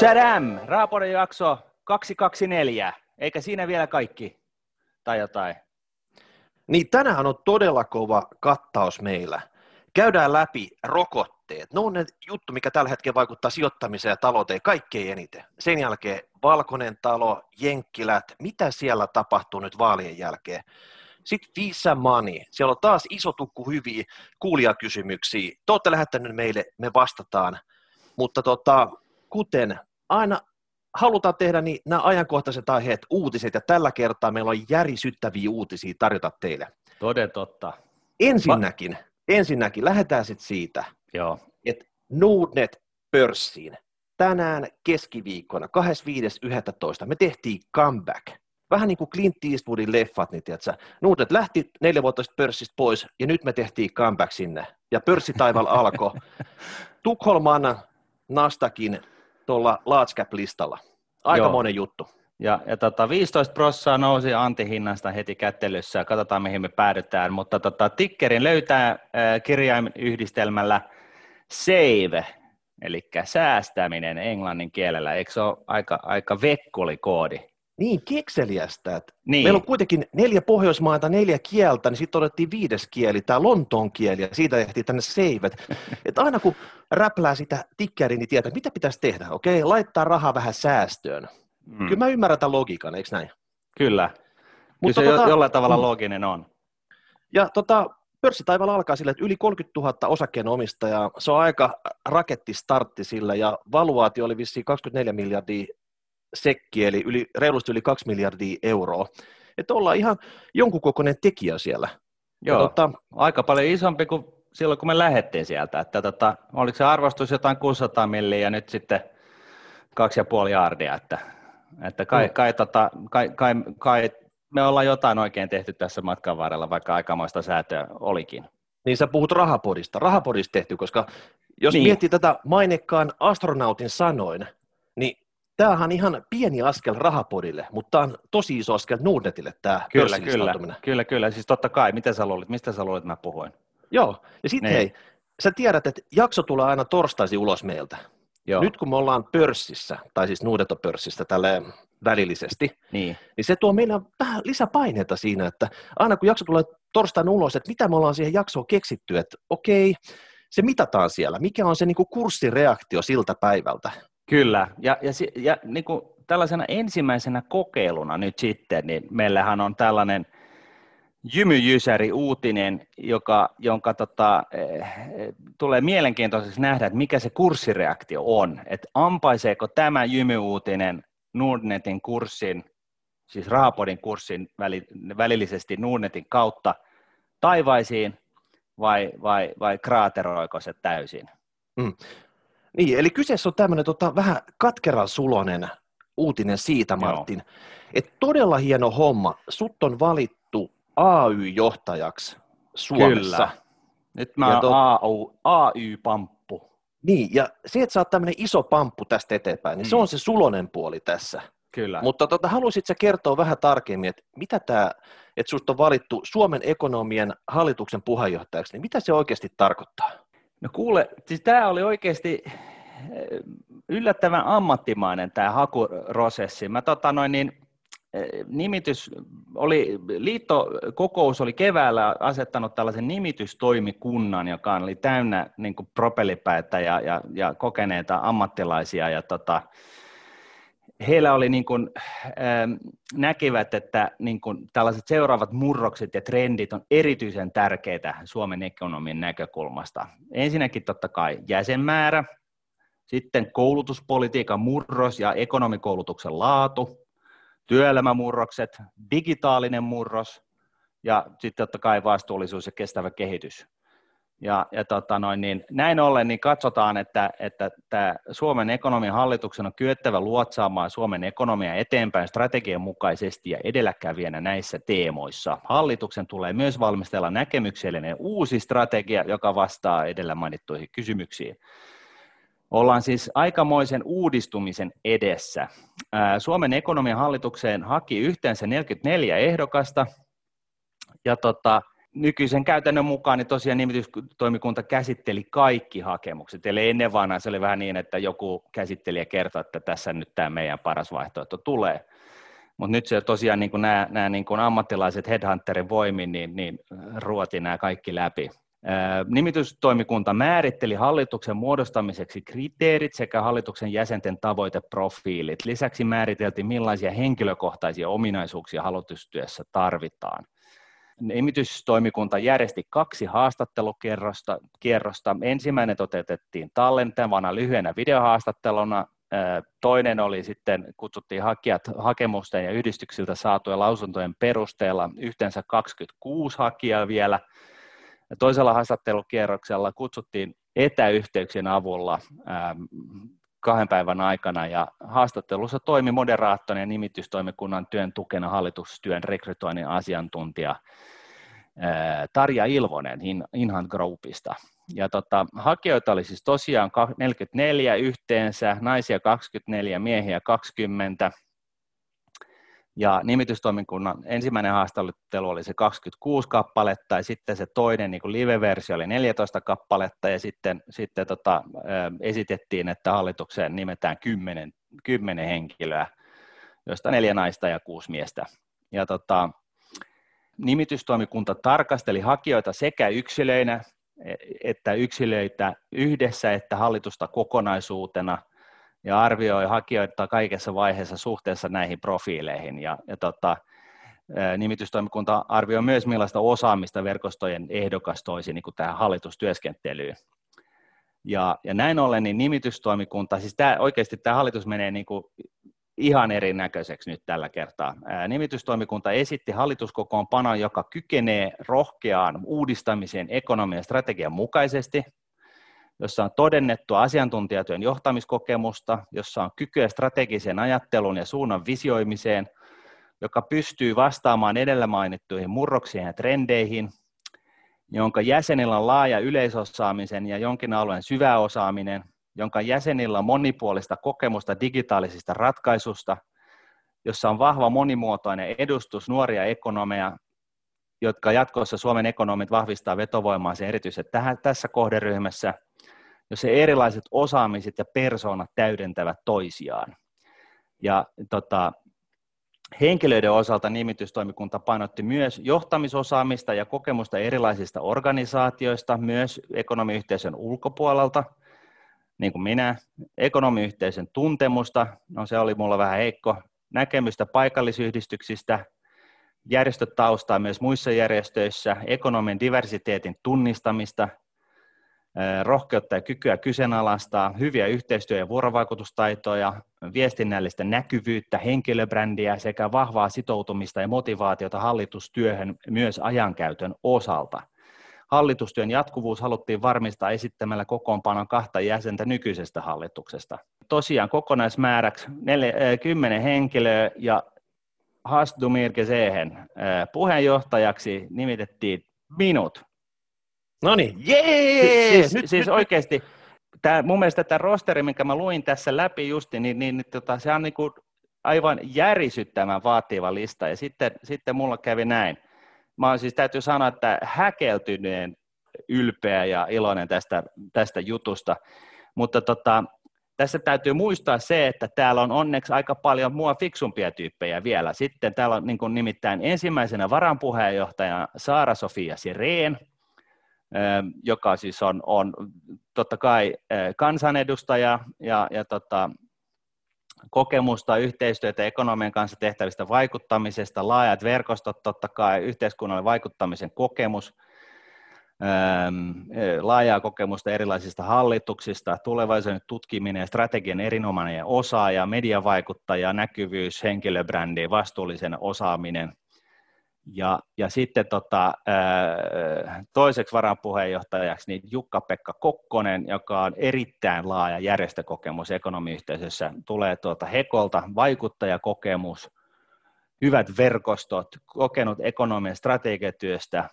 Tadam! Raaporin jakso 224. Eikä siinä vielä kaikki tai jotain. Niin tänään on todella kova kattaus meillä. Käydään läpi rokotteet. Ne on ne juttu, mikä tällä hetkellä vaikuttaa sijoittamiseen ja talouteen kaikkein eniten. Sen jälkeen Valkoinen talo, Jenkkilät, mitä siellä tapahtuu nyt vaalien jälkeen. Sitten Visa Money, siellä on taas iso tukku hyviä kuulijakysymyksiä. Te olette lähettänyt meille, me vastataan. Mutta tota, kuten aina halutaan tehdä, niin nämä ajankohtaiset aiheet, uutiset, ja tällä kertaa meillä on järisyttäviä uutisia tarjota teille. Toden totta. Ensinnäkin, Va- ensinnäkin lähdetään sitten siitä, Joo. että Nordnet pörssiin tänään keskiviikkona 25.11. me tehtiin comeback. Vähän niin kuin Clint Eastwoodin leffat, niin tiedätkö, Nordnet lähti neljä vuotta sitten pörssistä pois, ja nyt me tehtiin comeback sinne. Ja pörssitaival alkoi. Tukholman Nastakin tuolla large cap listalla. Aika monen juttu. Ja, ja tota, 15 prossaa nousi antihinnasta heti kättelyssä, katsotaan mihin me päädytään, mutta tota, tikkerin löytää äh, kirjainyhdistelmällä save, eli säästäminen englannin kielellä, eikö se ole aika, aika vekkolikoodi? Niin, kekseliästä. Niin. Meillä on kuitenkin neljä Pohjoismaita, neljä kieltä, niin sitten otettiin viides kieli, tämä Lontoon kieli, ja siitä tehtiin tänne seivet. että aina kun räplää sitä tikkeriä, niin tietää, mitä pitäisi tehdä, okei, okay? laittaa rahaa vähän säästöön. Mm. Kyllä mä ymmärrän tämän logiikan, eikö näin? Kyllä, Mutta Kyllä se tota, jollain tavalla mm. loginen on. Ja tota, pörssitaivaalla alkaa sille, että yli 30 000 osakkeenomistajaa, se on aika rakettistartti sillä, ja valuaatio oli vissiin 24 miljardia sekki, eli yli, reilusti yli 2 miljardia euroa. Että ollaan ihan jonkun kokoinen tekijä siellä. Joo, tota, aika paljon isompi kuin silloin, kun me lähdettiin sieltä. Että tota, oliko se arvostus jotain 600 milliä ja nyt sitten 2,5 jardia, että, että kai, mm. kai, tota, kai, kai, kai, me ollaan jotain oikein tehty tässä matkan varrella, vaikka aikamoista säätöä olikin. Niin sä puhut rahapodista. Rahapodista tehty, koska jos niin. miettii tätä mainekkaan astronautin sanoin, niin tämähän on ihan pieni askel rahapodille, mutta tämä on tosi iso askel Nordnetille tämä Kyllä, kyllä, kyllä, kyllä, siis totta kai, miten sä luulit, mistä sä luulit, mä puhuin? Joo, ja sitten niin. hei, sä tiedät, että jakso tulee aina torstaisin ulos meiltä. Joo. Nyt kun me ollaan pörssissä, tai siis Nuudeto-pörssissä tälle välillisesti, niin. niin se tuo meille vähän lisäpaineita siinä, että aina kun jakso tulee torstaina ulos, että mitä me ollaan siihen jaksoon keksitty, että okei, se mitataan siellä, mikä on se niin kuin kurssireaktio siltä päivältä. Kyllä, ja, ja, ja niin kuin tällaisena ensimmäisenä kokeiluna nyt sitten, niin meillähän on tällainen jymyjysäri uutinen, joka, jonka tota, eh, tulee mielenkiintoisesti nähdä, että mikä se kurssireaktio on. Että ampaiseeko tämä jymyuutinen Nordnetin kurssin, siis Rahapodin kurssin välillisesti Nordnetin kautta taivaisiin vai, vai, vai kraateroiko se täysin? Mm. Niin, eli kyseessä on tämmöinen tota, vähän katkeran sulonen uutinen siitä, Martin, että todella hieno homma. Sut on valittu AY-johtajaksi Suomessa. Kyllä. Nyt mä oon AY-pamppu. Niin, ja se, että sä oot tämmöinen iso pamppu tästä eteenpäin, niin mm. se on se sulonen puoli tässä. Kyllä. Mutta tota, haluaisitko kertoa vähän tarkemmin, että mitä tämä, että susta on valittu Suomen ekonomien hallituksen puheenjohtajaksi, niin mitä se oikeasti tarkoittaa? No kuule, siis tämä oli oikeasti eh, yllättävän ammattimainen tämä hakuprosessi. Mä tota noin niin, eh, nimitys oli, liittokokous oli keväällä asettanut tällaisen nimitystoimikunnan, joka oli täynnä niin propellipäitä ja, ja, ja kokeneita ammattilaisia ja tota, heillä oli niin kuin, ähm, näkivät, että niin kuin tällaiset seuraavat murrokset ja trendit on erityisen tärkeitä Suomen ekonomian näkökulmasta. Ensinnäkin totta kai jäsenmäärä, sitten koulutuspolitiikan murros ja ekonomikoulutuksen laatu, työelämämurrokset, digitaalinen murros ja sitten totta kai vastuullisuus ja kestävä kehitys. Ja, ja tota noin, niin näin ollen niin katsotaan, että, että tämä Suomen ekonomian hallituksen on kyettävä luotsaamaan Suomen ekonomia eteenpäin strategian mukaisesti ja edelläkävijänä näissä teemoissa. Hallituksen tulee myös valmistella näkemyksellinen uusi strategia, joka vastaa edellä mainittuihin kysymyksiin. Ollaan siis aikamoisen uudistumisen edessä. Suomen ekonomian hallitukseen haki yhteensä 44 ehdokasta, ja tota, nykyisen käytännön mukaan niin tosiaan nimitystoimikunta käsitteli kaikki hakemukset. Eli ennen vanhaa se oli vähän niin, että joku käsittelijä kertoi, että tässä nyt tämä meidän paras vaihtoehto tulee. Mutta nyt se tosiaan niin nämä, nämä niin kuin ammattilaiset headhunterin voimin niin, niin ruoti nämä kaikki läpi. Nimitystoimikunta määritteli hallituksen muodostamiseksi kriteerit sekä hallituksen jäsenten tavoiteprofiilit. Lisäksi määriteltiin, millaisia henkilökohtaisia ominaisuuksia hallitustyössä tarvitaan. Nimitystoimikunta järjesti kaksi haastattelukierrosta. Kierrosta. Ensimmäinen toteutettiin tallentavana lyhyenä videohaastatteluna. Toinen oli sitten, kutsuttiin hakijat hakemusten ja yhdistyksiltä saatujen lausuntojen perusteella yhteensä 26 hakijaa vielä – toisella haastattelukierroksella kutsuttiin etäyhteyksien avulla kahden päivän aikana ja haastattelussa toimi moderaattorin ja nimitystoimikunnan työn tukena hallitustyön rekrytoinnin asiantuntija Tarja Ilvonen Inhan Groupista. Ja tota, hakijoita oli siis tosiaan 44 yhteensä, naisia 24, miehiä 20, ja nimitystoimikunnan ensimmäinen haastattelu oli se 26 kappaletta, ja sitten se toinen niin live-versio oli 14 kappaletta, ja sitten, sitten tota, esitettiin, että hallitukseen nimetään 10, 10 henkilöä, joista neljä naista ja kuusi miestä. Ja tota, nimitystoimikunta tarkasteli hakijoita sekä yksilöinä, e, että yksilöitä yhdessä, että hallitusta kokonaisuutena – ja arvioi hakijoita kaikessa vaiheessa suhteessa näihin profiileihin. Ja, ja tota, nimitystoimikunta arvioi myös, millaista osaamista verkostojen ehdokas toisi niin kuin tähän hallitustyöskentelyyn. Ja, ja näin ollen niin nimitystoimikunta, siis tämä, oikeasti tämä hallitus menee niin kuin ihan erinäköiseksi nyt tällä kertaa. Ää, nimitystoimikunta esitti hallituskokoonpanon, joka kykenee rohkeaan uudistamiseen ekonomian strategian mukaisesti – jossa on todennettua asiantuntijatyön johtamiskokemusta, jossa on kykyä strategiseen ajatteluun ja suunnan visioimiseen, joka pystyy vastaamaan edellä mainittuihin murroksiin ja trendeihin, jonka jäsenillä on laaja yleisosaamisen ja jonkin alueen syvä osaaminen, jonka jäsenillä on monipuolista kokemusta digitaalisista ratkaisusta, jossa on vahva monimuotoinen edustus nuoria ekonomeja, jotka jatkossa Suomen ekonomit vahvistaa vetovoimaansa erityisesti tässä kohderyhmässä – jossa erilaiset osaamiset ja persoonat täydentävät toisiaan. Ja tota, henkilöiden osalta nimitystoimikunta painotti myös johtamisosaamista ja kokemusta erilaisista organisaatioista, myös ekonomiyhteisön ulkopuolelta, niin kuin minä, ekonomiyhteisön tuntemusta, no se oli mulla vähän heikko, näkemystä paikallisyhdistyksistä, järjestötaustaa myös muissa järjestöissä, ekonomin diversiteetin tunnistamista, rohkeutta ja kykyä kyseenalaistaa, hyviä yhteistyö- ja vuorovaikutustaitoja, viestinnällistä näkyvyyttä, henkilöbrändiä sekä vahvaa sitoutumista ja motivaatiota hallitustyöhön myös ajankäytön osalta. Hallitustyön jatkuvuus haluttiin varmistaa esittämällä kokoonpanon kahta jäsentä nykyisestä hallituksesta. Tosiaan kokonaismääräksi 10 henkilöä ja Hasdumir Gesehen puheenjohtajaksi nimitettiin minut No niin, jee! Siis, nyt, siis nyt, oikeasti, tämä, mun mielestä tämä rosteri, minkä mä luin tässä läpi justi, niin, niin, niin tota, se on niin kuin aivan järisyttävän vaativa lista. Ja sitten, sitten mulla kävi näin. Mä oon siis täytyy sanoa, että häkeltyneen ylpeä ja iloinen tästä, tästä jutusta. Mutta tota, tässä täytyy muistaa se, että täällä on onneksi aika paljon mua fiksumpia tyyppejä vielä. Sitten täällä on niin kuin nimittäin ensimmäisenä varanpuheenjohtaja Saara-Sofia Sireen, joka siis on, on totta kai kansanedustaja ja, ja tota, kokemusta, yhteistyötä ekonomian kanssa tehtävistä vaikuttamisesta, laajat verkostot, totta kai yhteiskunnalle vaikuttamisen kokemus, laajaa kokemusta erilaisista hallituksista, tulevaisuuden tutkiminen ja strategian erinomainen osaaja, mediavaikuttaja, näkyvyys, henkilöbrändi, vastuullisen osaaminen – ja, ja sitten tota, toiseksi varapuheenjohtajaksi niin Jukka-Pekka Kokkonen, joka on erittäin laaja järjestökokemus ekonomiyhteisössä, tulee tuolta Hekolta, vaikuttajakokemus, hyvät verkostot, kokenut ekonomian strategiatyöstä,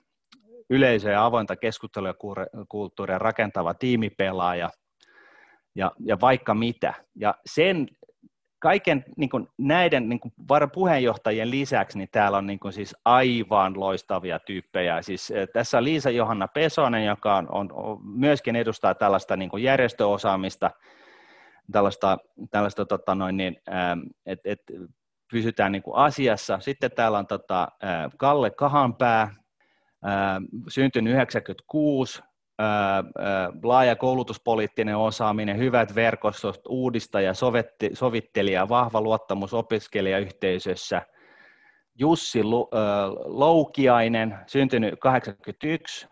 yleisö- ja avointa keskustelua ja kulttuuria rakentava tiimipelaaja ja, ja vaikka mitä. Ja sen kaiken niin kuin näiden niin kuin puheenjohtajien lisäksi, niin täällä on niin kuin siis aivan loistavia tyyppejä. Siis, eh, tässä on Liisa Johanna Pesonen, joka on, on, myöskin edustaa tällaista niin kuin järjestöosaamista, tällaista, tällaista tota noin, niin, että et, pysytään niin kuin asiassa. Sitten täällä on tota, Kalle Kahanpää, syntynyt 96, laaja koulutuspoliittinen osaaminen, hyvät verkostot, uudistaja, sovittelija, vahva luottamus opiskelijayhteisössä. Jussi Loukiainen, syntynyt 81,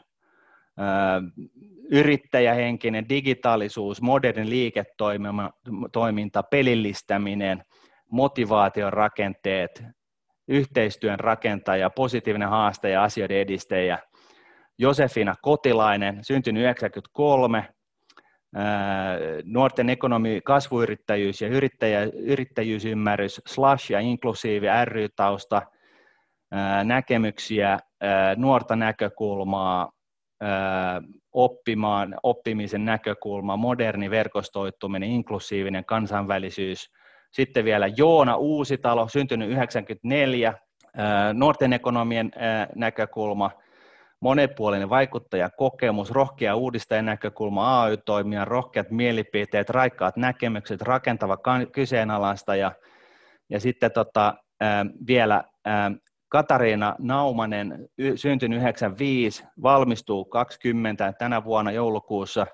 yrittäjähenkinen, digitaalisuus, moderni liiketoiminta, pelillistäminen, motivaation rakenteet, yhteistyön rakentaja, positiivinen haastaja ja asioiden edistäjä – Josefina Kotilainen, syntynyt 93, nuorten ekonomi, kasvuyrittäjyys ja yrittäjä, yrittäjyysymmärrys, slash ja inklusiivi ry-tausta, näkemyksiä, nuorta näkökulmaa, oppimaan, oppimisen näkökulma, moderni verkostoituminen, inklusiivinen kansainvälisyys. Sitten vielä Joona Uusitalo, syntynyt 94, nuorten ekonomien näkökulma, monipuolinen vaikuttajakokemus, rohkea uudistajan näkökulma, AY-toimia, rohkeat mielipiteet, raikkaat näkemykset, rakentava kyseenalaista ja, ja sitten tota, vielä ää, Katariina Naumanen, syntynyt 95, valmistuu 20 tänä vuonna joulukuussa,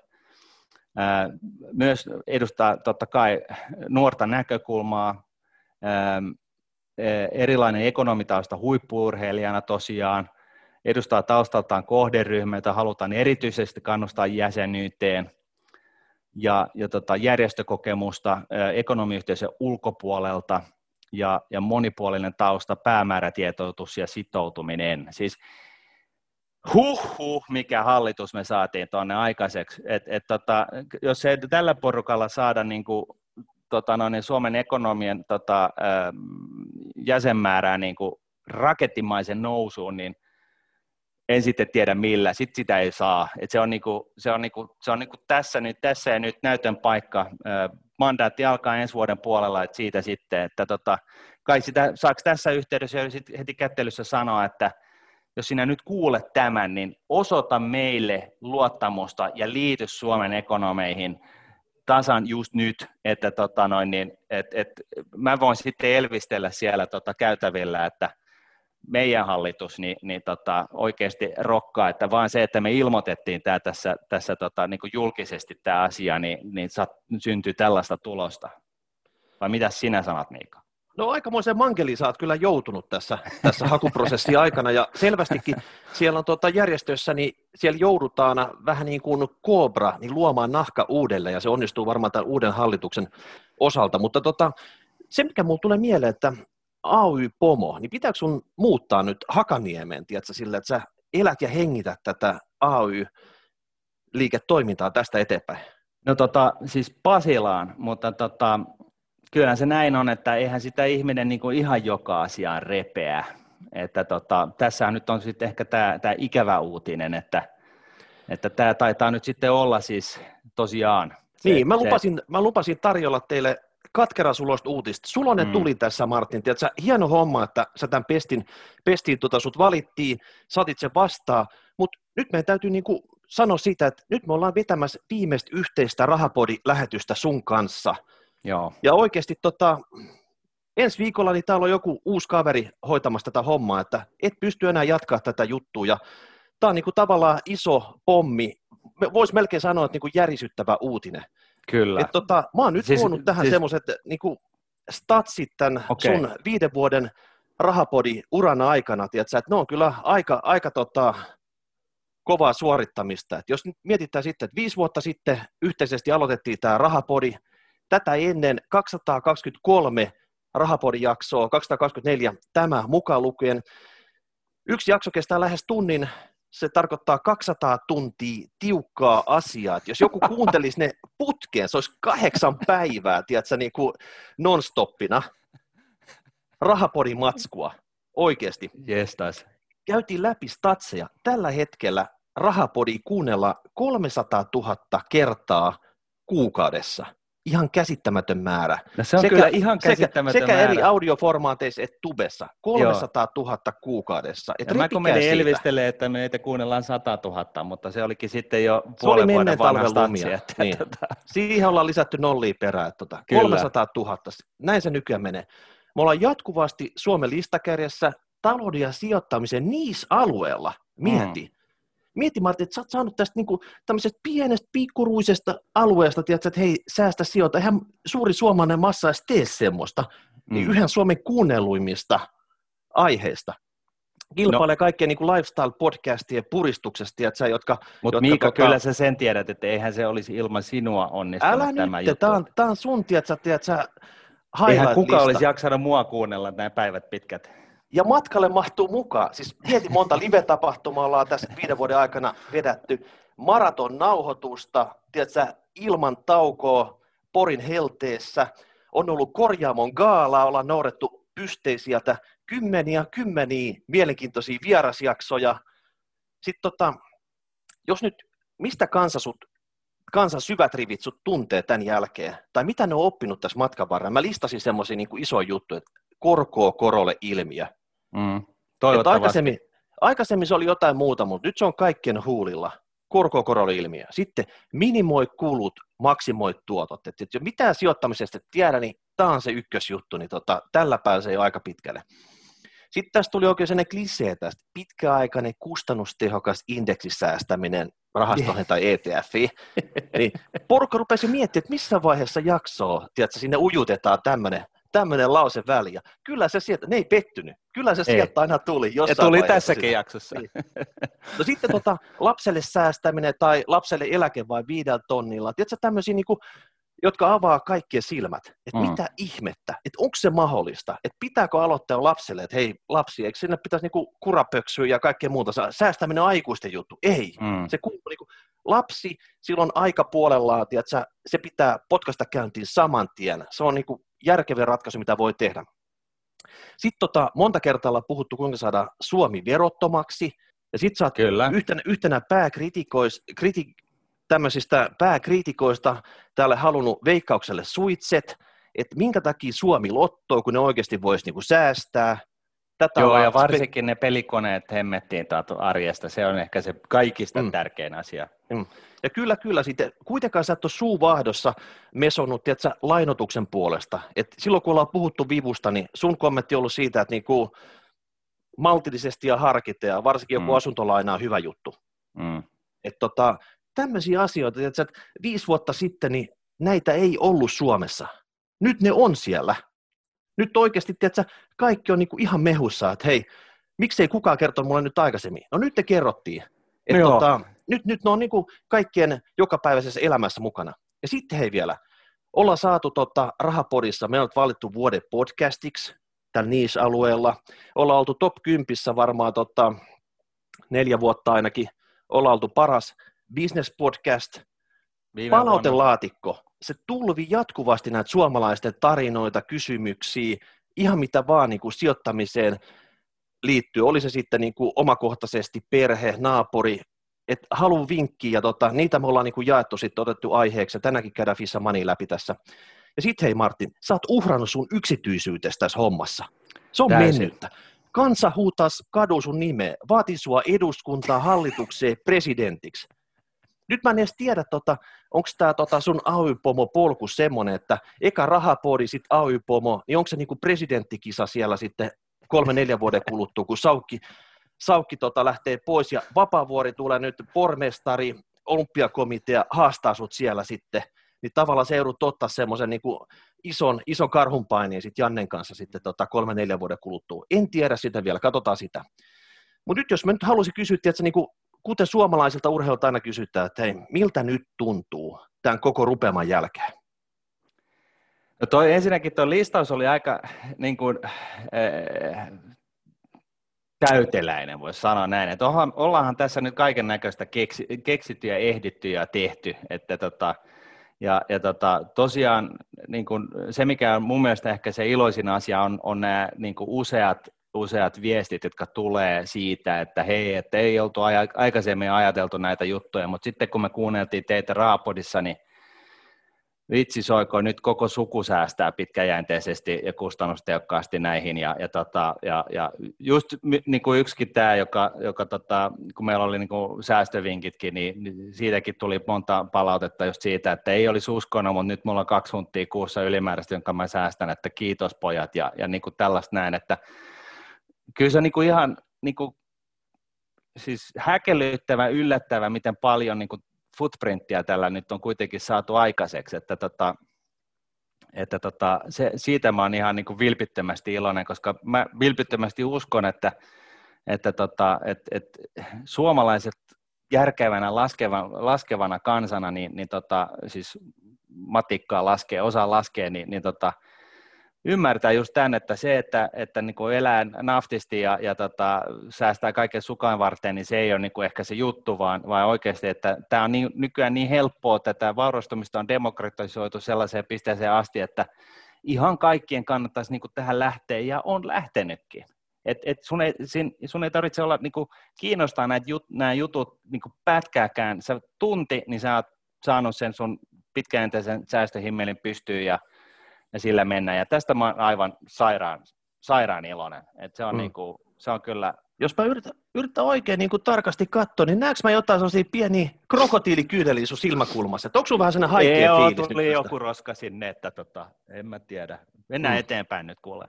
myös edustaa totta kai nuorta näkökulmaa, ää, erilainen ekonomitausta huippuurheilijana tosiaan, edustaa taustaltaan kohderyhmää, jota halutaan erityisesti kannustaa jäsenyyteen, ja, ja tota, järjestökokemusta ekonomiyhteisön ulkopuolelta ja, ja monipuolinen tausta, päämäärätietoitus ja sitoutuminen. Siis huh, huh mikä hallitus me saatiin tuonne aikaiseksi. Et, et, tota, jos ei tällä porukalla saada niin kuin, tota, no, niin Suomen ekonomien tota, jäsenmäärää niin kuin rakettimaisen nousuun, niin en sitten tiedä millä, sitten sitä ei saa. Et se on, niinku, se on, niinku, se on niinku tässä, nyt, tässä ja nyt näytön paikka. Mandaatti alkaa ensi vuoden puolella, että siitä sitten, että tota, kai sitä, saako tässä yhteydessä jo heti kättelyssä sanoa, että jos sinä nyt kuulet tämän, niin osoita meille luottamusta ja liity Suomen ekonomeihin tasan just nyt, että tota noin, niin, et, et, mä voin sitten elvistellä siellä tota käytävillä, että meidän hallitus niin, niin tota, oikeasti rokkaa, että vain se, että me ilmoitettiin tämä tässä, tässä tota, niin kuin julkisesti tämä asia, niin, niin syntyy tällaista tulosta. Vai mitä sinä sanat, Miika? No aikamoisen mankeliin sä oot kyllä joutunut tässä, tässä hakuprosessin aikana, ja selvästikin siellä on tuota järjestössä, niin siellä joudutaan vähän niin kuin kobra niin luomaan nahka uudelleen, ja se onnistuu varmaan tämän uuden hallituksen osalta, mutta tota, se, mikä mulle tulee mieleen, että AY-pomo, niin pitääkö sun muuttaa nyt Hakaniemeen, tiedätkö, sillä, että sä elät ja hengität tätä AY-liiketoimintaa tästä eteenpäin? No tota, siis Pasilaan, mutta tota, kyllä se näin on, että eihän sitä ihminen niin kuin ihan joka asiaan repeä. Että tota, tässä nyt on sitten ehkä tämä, tämä ikävä uutinen, että, että tämä taitaa nyt sitten olla siis tosiaan se, niin, mä lupasin, se... mä lupasin tarjolla teille katkera sulosta uutista. Sulonen mm. tuli tässä, Martin. Tiedätkö, hieno homma, että sä tämän pestin, pestiin tota, sut valittiin, saatit sen vastaan, mutta nyt meidän täytyy niinku sanoa siitä, että nyt me ollaan vetämässä viimeistä yhteistä rahapodi-lähetystä sun kanssa. Joo. Ja oikeasti tota, ensi viikolla niin täällä on joku uusi kaveri hoitamassa tätä hommaa, että et pysty enää jatkaa tätä juttua. Ja tämä on niinku tavallaan iso pommi, voisi melkein sanoa, että niinku järisyttävä uutinen. Kyllä. Et tota, mä oon nyt siis, tuonut tähän siis... semmoiset niin statsit tämän okay. sun viiden vuoden rahapodi uran aikana, tiedätkö, että ne on kyllä aika, aika tota, kovaa suorittamista. Et jos nyt mietitään sitten, että viisi vuotta sitten yhteisesti aloitettiin tämä rahapodi, tätä ennen 223 rahapodijaksoa, 224 tämä mukaan lukien. Yksi jakso kestää lähes tunnin, se tarkoittaa 200 tuntia tiukkaa asiaa. Jos joku kuuntelisi ne putkeen, se olisi kahdeksan päivää, tiedätkö, niin kuin non-stoppina. Rahapodin matskua, oikeasti. Jestas. Käytiin läpi statseja. Tällä hetkellä rahapodi kuunnella 300 000 kertaa kuukaudessa. Ihan käsittämätön määrä. No se on sekä, kyllä ihan käsittämätön sekä, määrä. Sekä eri audioformaateissa että tubessa. 300 000 kuukaudessa. Et mä kun menin elvistelee, että meitä kuunnellaan 100 000, mutta se olikin sitten jo puolen vuoden vanha statsi. Että, niin. tota... Siihen ollaan lisätty nollia perään. Tota, 300 000. Näin se nykyään menee. Me ollaan jatkuvasti Suomen listakärjessä talouden ja sijoittamisen niissä alueella. Mieti. Mm. Mieti Martti, että sä oot saanut tästä niinku, tämmöisestä pienestä, pikkuruisesta alueesta, tiedätkö, että hei, säästä sijoita. Eihän suuri suomalainen massa edes tee semmoista. Niin mm. Niin yhden Suomen kuunnelluimmista aiheista kilpailee no. kaikkien niin lifestyle-podcastien puristuksesta, tiedätkö, jotka... Mutta Miika, tota... kyllä sä sen tiedät, että eihän se olisi ilman sinua onnistunut Älä tämä nyt, tämä on, tämä on sun, tiedätkö, tiedätkö Eihän kuka olisi jaksanut mua kuunnella nämä päivät pitkät. Ja matkalle mahtuu mukaan. Siis mieti monta live-tapahtumaa ollaan tässä viiden vuoden aikana vedetty. Maraton nauhoitusta, tiedätkö, ilman taukoa Porin helteessä. On ollut korjaamon gaala, ollaan noudattu pysteisiä kymmeniä kymmeniä mielenkiintoisia vierasjaksoja. Sitten tota, jos nyt, mistä kansa sut, kansan syvät rivit sut tuntee tämän jälkeen, tai mitä ne on oppinut tässä matkan varrella? Mä listasin semmoisia niin isoja juttuja, että korkoa korolle ilmiö. Mm, aikaisemmin, aikaisemmin se oli jotain muuta, mutta nyt se on kaikkien huulilla. Korkoa korolle ilmiö. Sitten minimoi kulut, maksimoi tuotot. Et, et mitään sijoittamisesta tiedä, niin tämä on se ykkösjuttu, niin tota, tällä pääsee jo aika pitkälle. Sitten tästä tuli oikein sellainen klisee tästä, pitkäaikainen kustannustehokas indeksisäästäminen rahastoihin yeah. tai ETF. niin porukka rupesi miettimään, että missä vaiheessa jaksoa, tiedätkö, sinne ujutetaan tämmöinen tämmöinen lause väliä. Kyllä se sieltä, ne ei pettynyt. Kyllä se ei. sieltä aina tuli jossain Ja tuli tässäkin sitä. jaksossa. Niin. No sitten tota, lapselle säästäminen tai lapselle eläke vai viidellä tonnilla. Tiedätkö tämmöisiä niin kuin, jotka avaa kaikkien silmät, että mm. mitä ihmettä, että onko se mahdollista, että pitääkö aloittaa lapselle, että hei lapsi, eikö sinne pitäisi niinku kurapöksyä ja kaikkea muuta, säästäminen on aikuisten juttu, ei, mm. se kuuluu niinku, lapsi silloin aika puolellaan, tiedätkö, se pitää potkasta käyntiin saman tien, se on niinku järkevä ratkaisu, mitä voi tehdä. Sitten tota, monta kertaa ollaan puhuttu, kuinka saada Suomi verottomaksi, ja sitten oot Kyllä. yhtenä, yhtenä kriti, tämmöisistä pääkriitikoista täällä halunnut veikkaukselle suitset, että minkä takia Suomi lottoo, kun ne oikeasti voisi niinku säästää. Tätä Joo, ja varsinkin ne pelikoneet hemmettiin arjesta, se on ehkä se kaikista mm. tärkein asia. Mm. Ja kyllä, kyllä, sitten kuitenkaan sä et ole suuvahdossa mesonut tiedätkö, lainotuksen puolesta. Et silloin kun ollaan puhuttu vivusta, niin sun kommentti on ollut siitä, että niinku maltillisesti ja harkita, ja varsinkin joku mm. asuntolaina on hyvä juttu. Mm. Et tota, tämmöisiä asioita, että viisi vuotta sitten niin näitä ei ollut Suomessa. Nyt ne on siellä. Nyt oikeasti, tiedätkö, kaikki on niinku ihan mehussa, että hei, miksei kukaan kertonut mulle nyt aikaisemmin? No nyt te kerrottiin. Että no tota, nyt, nyt ne on niinku kaikkien jokapäiväisessä elämässä mukana. Ja sitten hei vielä, ollaan saatu tota, Rahapodissa, me on valittu vuoden podcastiksi tällä niissä-alueella. Ollaan oltu top 10 varmaan tota, neljä vuotta ainakin. Ollaan oltu paras business podcast, Viime palautelaatikko. Se tulvi jatkuvasti näitä suomalaisten tarinoita, kysymyksiä, ihan mitä vaan niin kuin sijoittamiseen liittyy. Oli se sitten niin kuin omakohtaisesti perhe, naapuri, että haluan vinkkiä ja tota, niitä me ollaan niin kuin jaettu sitten, otettu aiheeksi ja tänäänkin käydään Fissa Money läpi tässä. Ja sitten hei Martin, sä oot uhrannut sun yksityisyydestä tässä hommassa. Se on Täysin. mennyttä. Kansa huutas kadu sun nimeä, vaati sua eduskuntaa hallitukseen presidentiksi. Nyt mä en edes tiedä, tota, onko tämä tota sun AY-pomo-polku semmoinen, että eka rahapodi, sitten AY-pomo, niin onko se niinku presidenttikisa siellä sitten kolme neljä vuoden kuluttua, kun Saukki, Saukki tota lähtee pois ja Vapavuori tulee nyt pormestari, olympiakomitea haastaa sut siellä sitten, niin tavallaan se joudut ottaa semmoisen niin ison, ison karhunpaineen sitten Jannen kanssa sitten tota kolme neljä vuoden kuluttua. En tiedä sitä vielä, katsotaan sitä. Mutta nyt jos mä nyt haluaisin kysyä, että niin kuin, kuten suomalaisilta urheilta aina kysytään, että hei, miltä nyt tuntuu tämän koko rupeaman jälkeen? No toi, ensinnäkin tuo listaus oli aika niin kuin, äh, täyteläinen, voisi sanoa näin. Että ollaanhan tässä nyt kaiken näköistä keksi, keksitty ja ehditty ja tehty. Että tota, ja, ja tota, tosiaan niin kun, se, mikä on mun mielestä ehkä se iloisin asia, on, on nämä niin useat useat viestit, jotka tulee siitä, että hei, että ei oltu aikaisemmin ajateltu näitä juttuja, mutta sitten kun me kuunneltiin teitä Raapodissa, niin vitsi soiko, nyt koko suku säästää pitkäjänteisesti ja kustannustehokkaasti näihin. Ja, ja, tota, ja, ja just niin kuin yksikin tämä, joka, joka tota, kun meillä oli niin kuin säästövinkitkin, niin, niin siitäkin tuli monta palautetta just siitä, että ei olisi uskonut, mutta nyt mulla on kaksi huntia kuussa ylimääräistä, jonka mä säästän, että kiitos pojat ja, ja niin kuin tällaista näin, että kyllä se on niin kuin ihan niin kuin, siis häkellyttävä, yllättävä, miten paljon niin kuin footprinttia tällä nyt on kuitenkin saatu aikaiseksi, että, tota, että tota, se, siitä mä oon ihan niin kuin vilpittömästi iloinen, koska mä vilpittömästi uskon, että, että tota, et, et, suomalaiset järkevänä laskevana, laskevana kansana, niin, niin tota, siis matikkaa laskee, osaa laskea, niin, niin tota, ymmärtää just tämän, että se, että, että niin kuin elää naftisti ja, ja tota, säästää kaiken sukan varten, niin se ei ole niin kuin ehkä se juttu, vaan, vaan oikeasti, että tämä on niin, nykyään niin helppoa, että tämä vaurastumista on demokratisoitu sellaiseen pisteeseen asti, että ihan kaikkien kannattaisi niin kuin tähän lähteä ja on lähtenytkin. Et, et sun, ei, sin, sun ei tarvitse olla niin kuin, kiinnostaa näitä jut, nämä jutut niin kuin pätkääkään. Sä tunti, niin sä oot saanut sen sun pitkäjänteisen säästöhimmelin pystyyn ja ja sillä mennään. Ja tästä mä oon aivan sairaan, sairaan iloinen. Et se, on mm. niinku, se on kyllä... Jos mä yritän, yritän oikein niin tarkasti katsoa, niin näetkö mä jotain sellaisia pieniä krokotiilikyydeliä sun silmäkulmassa? onko sun vähän sellainen haikea Joo, fiilis tuli joku roska sinne, että tota, en mä tiedä. Mennään mm. eteenpäin nyt kuule.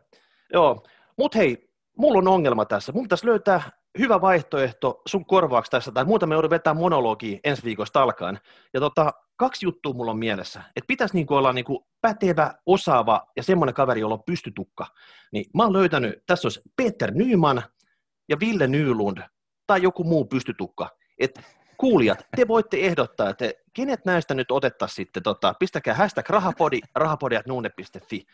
Joo, mut hei, mulla on ongelma tässä. Mun pitäisi löytää hyvä vaihtoehto sun korvaaksi tässä, tai muuta me joudun vetää monologia ensi viikosta alkaen. Ja tota, kaksi juttua mulla on mielessä. Että pitäisi niinku olla niinku pätevä, osaava ja semmoinen kaveri, jolla on pystytukka. Niin mä oon löytänyt, tässä olisi Peter Nyman ja Ville Nylund tai joku muu pystytukka. Et kuulijat, te voitte ehdottaa, että kenet näistä nyt otettaisiin sitten, tota, pistäkää hashtag rahapodi, rahapodi.nuune.fi.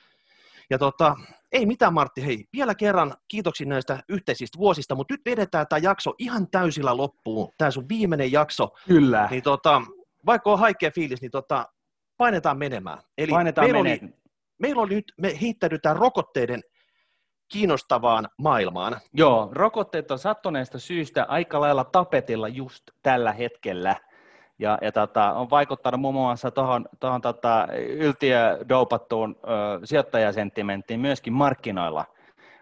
Ja tota, ei mitään Martti, hei, vielä kerran kiitoksia näistä yhteisistä vuosista, mutta nyt vedetään tämä jakso ihan täysillä loppuun, tämä sun viimeinen jakso. Kyllä. Niin tota, vaikka on haikea fiilis, niin tota, painetaan menemään. Eli painetaan meillä, mene- oli, meillä oli nyt, me heittäydytään rokotteiden kiinnostavaan maailmaan. Joo, rokotteet on sattuneesta syystä aika lailla tapetilla just tällä hetkellä. Ja, ja tota, on vaikuttanut muun muassa tuohon tohon, tota, yltiödoupattuun ö, sijoittajasenttimenttiin myöskin markkinoilla.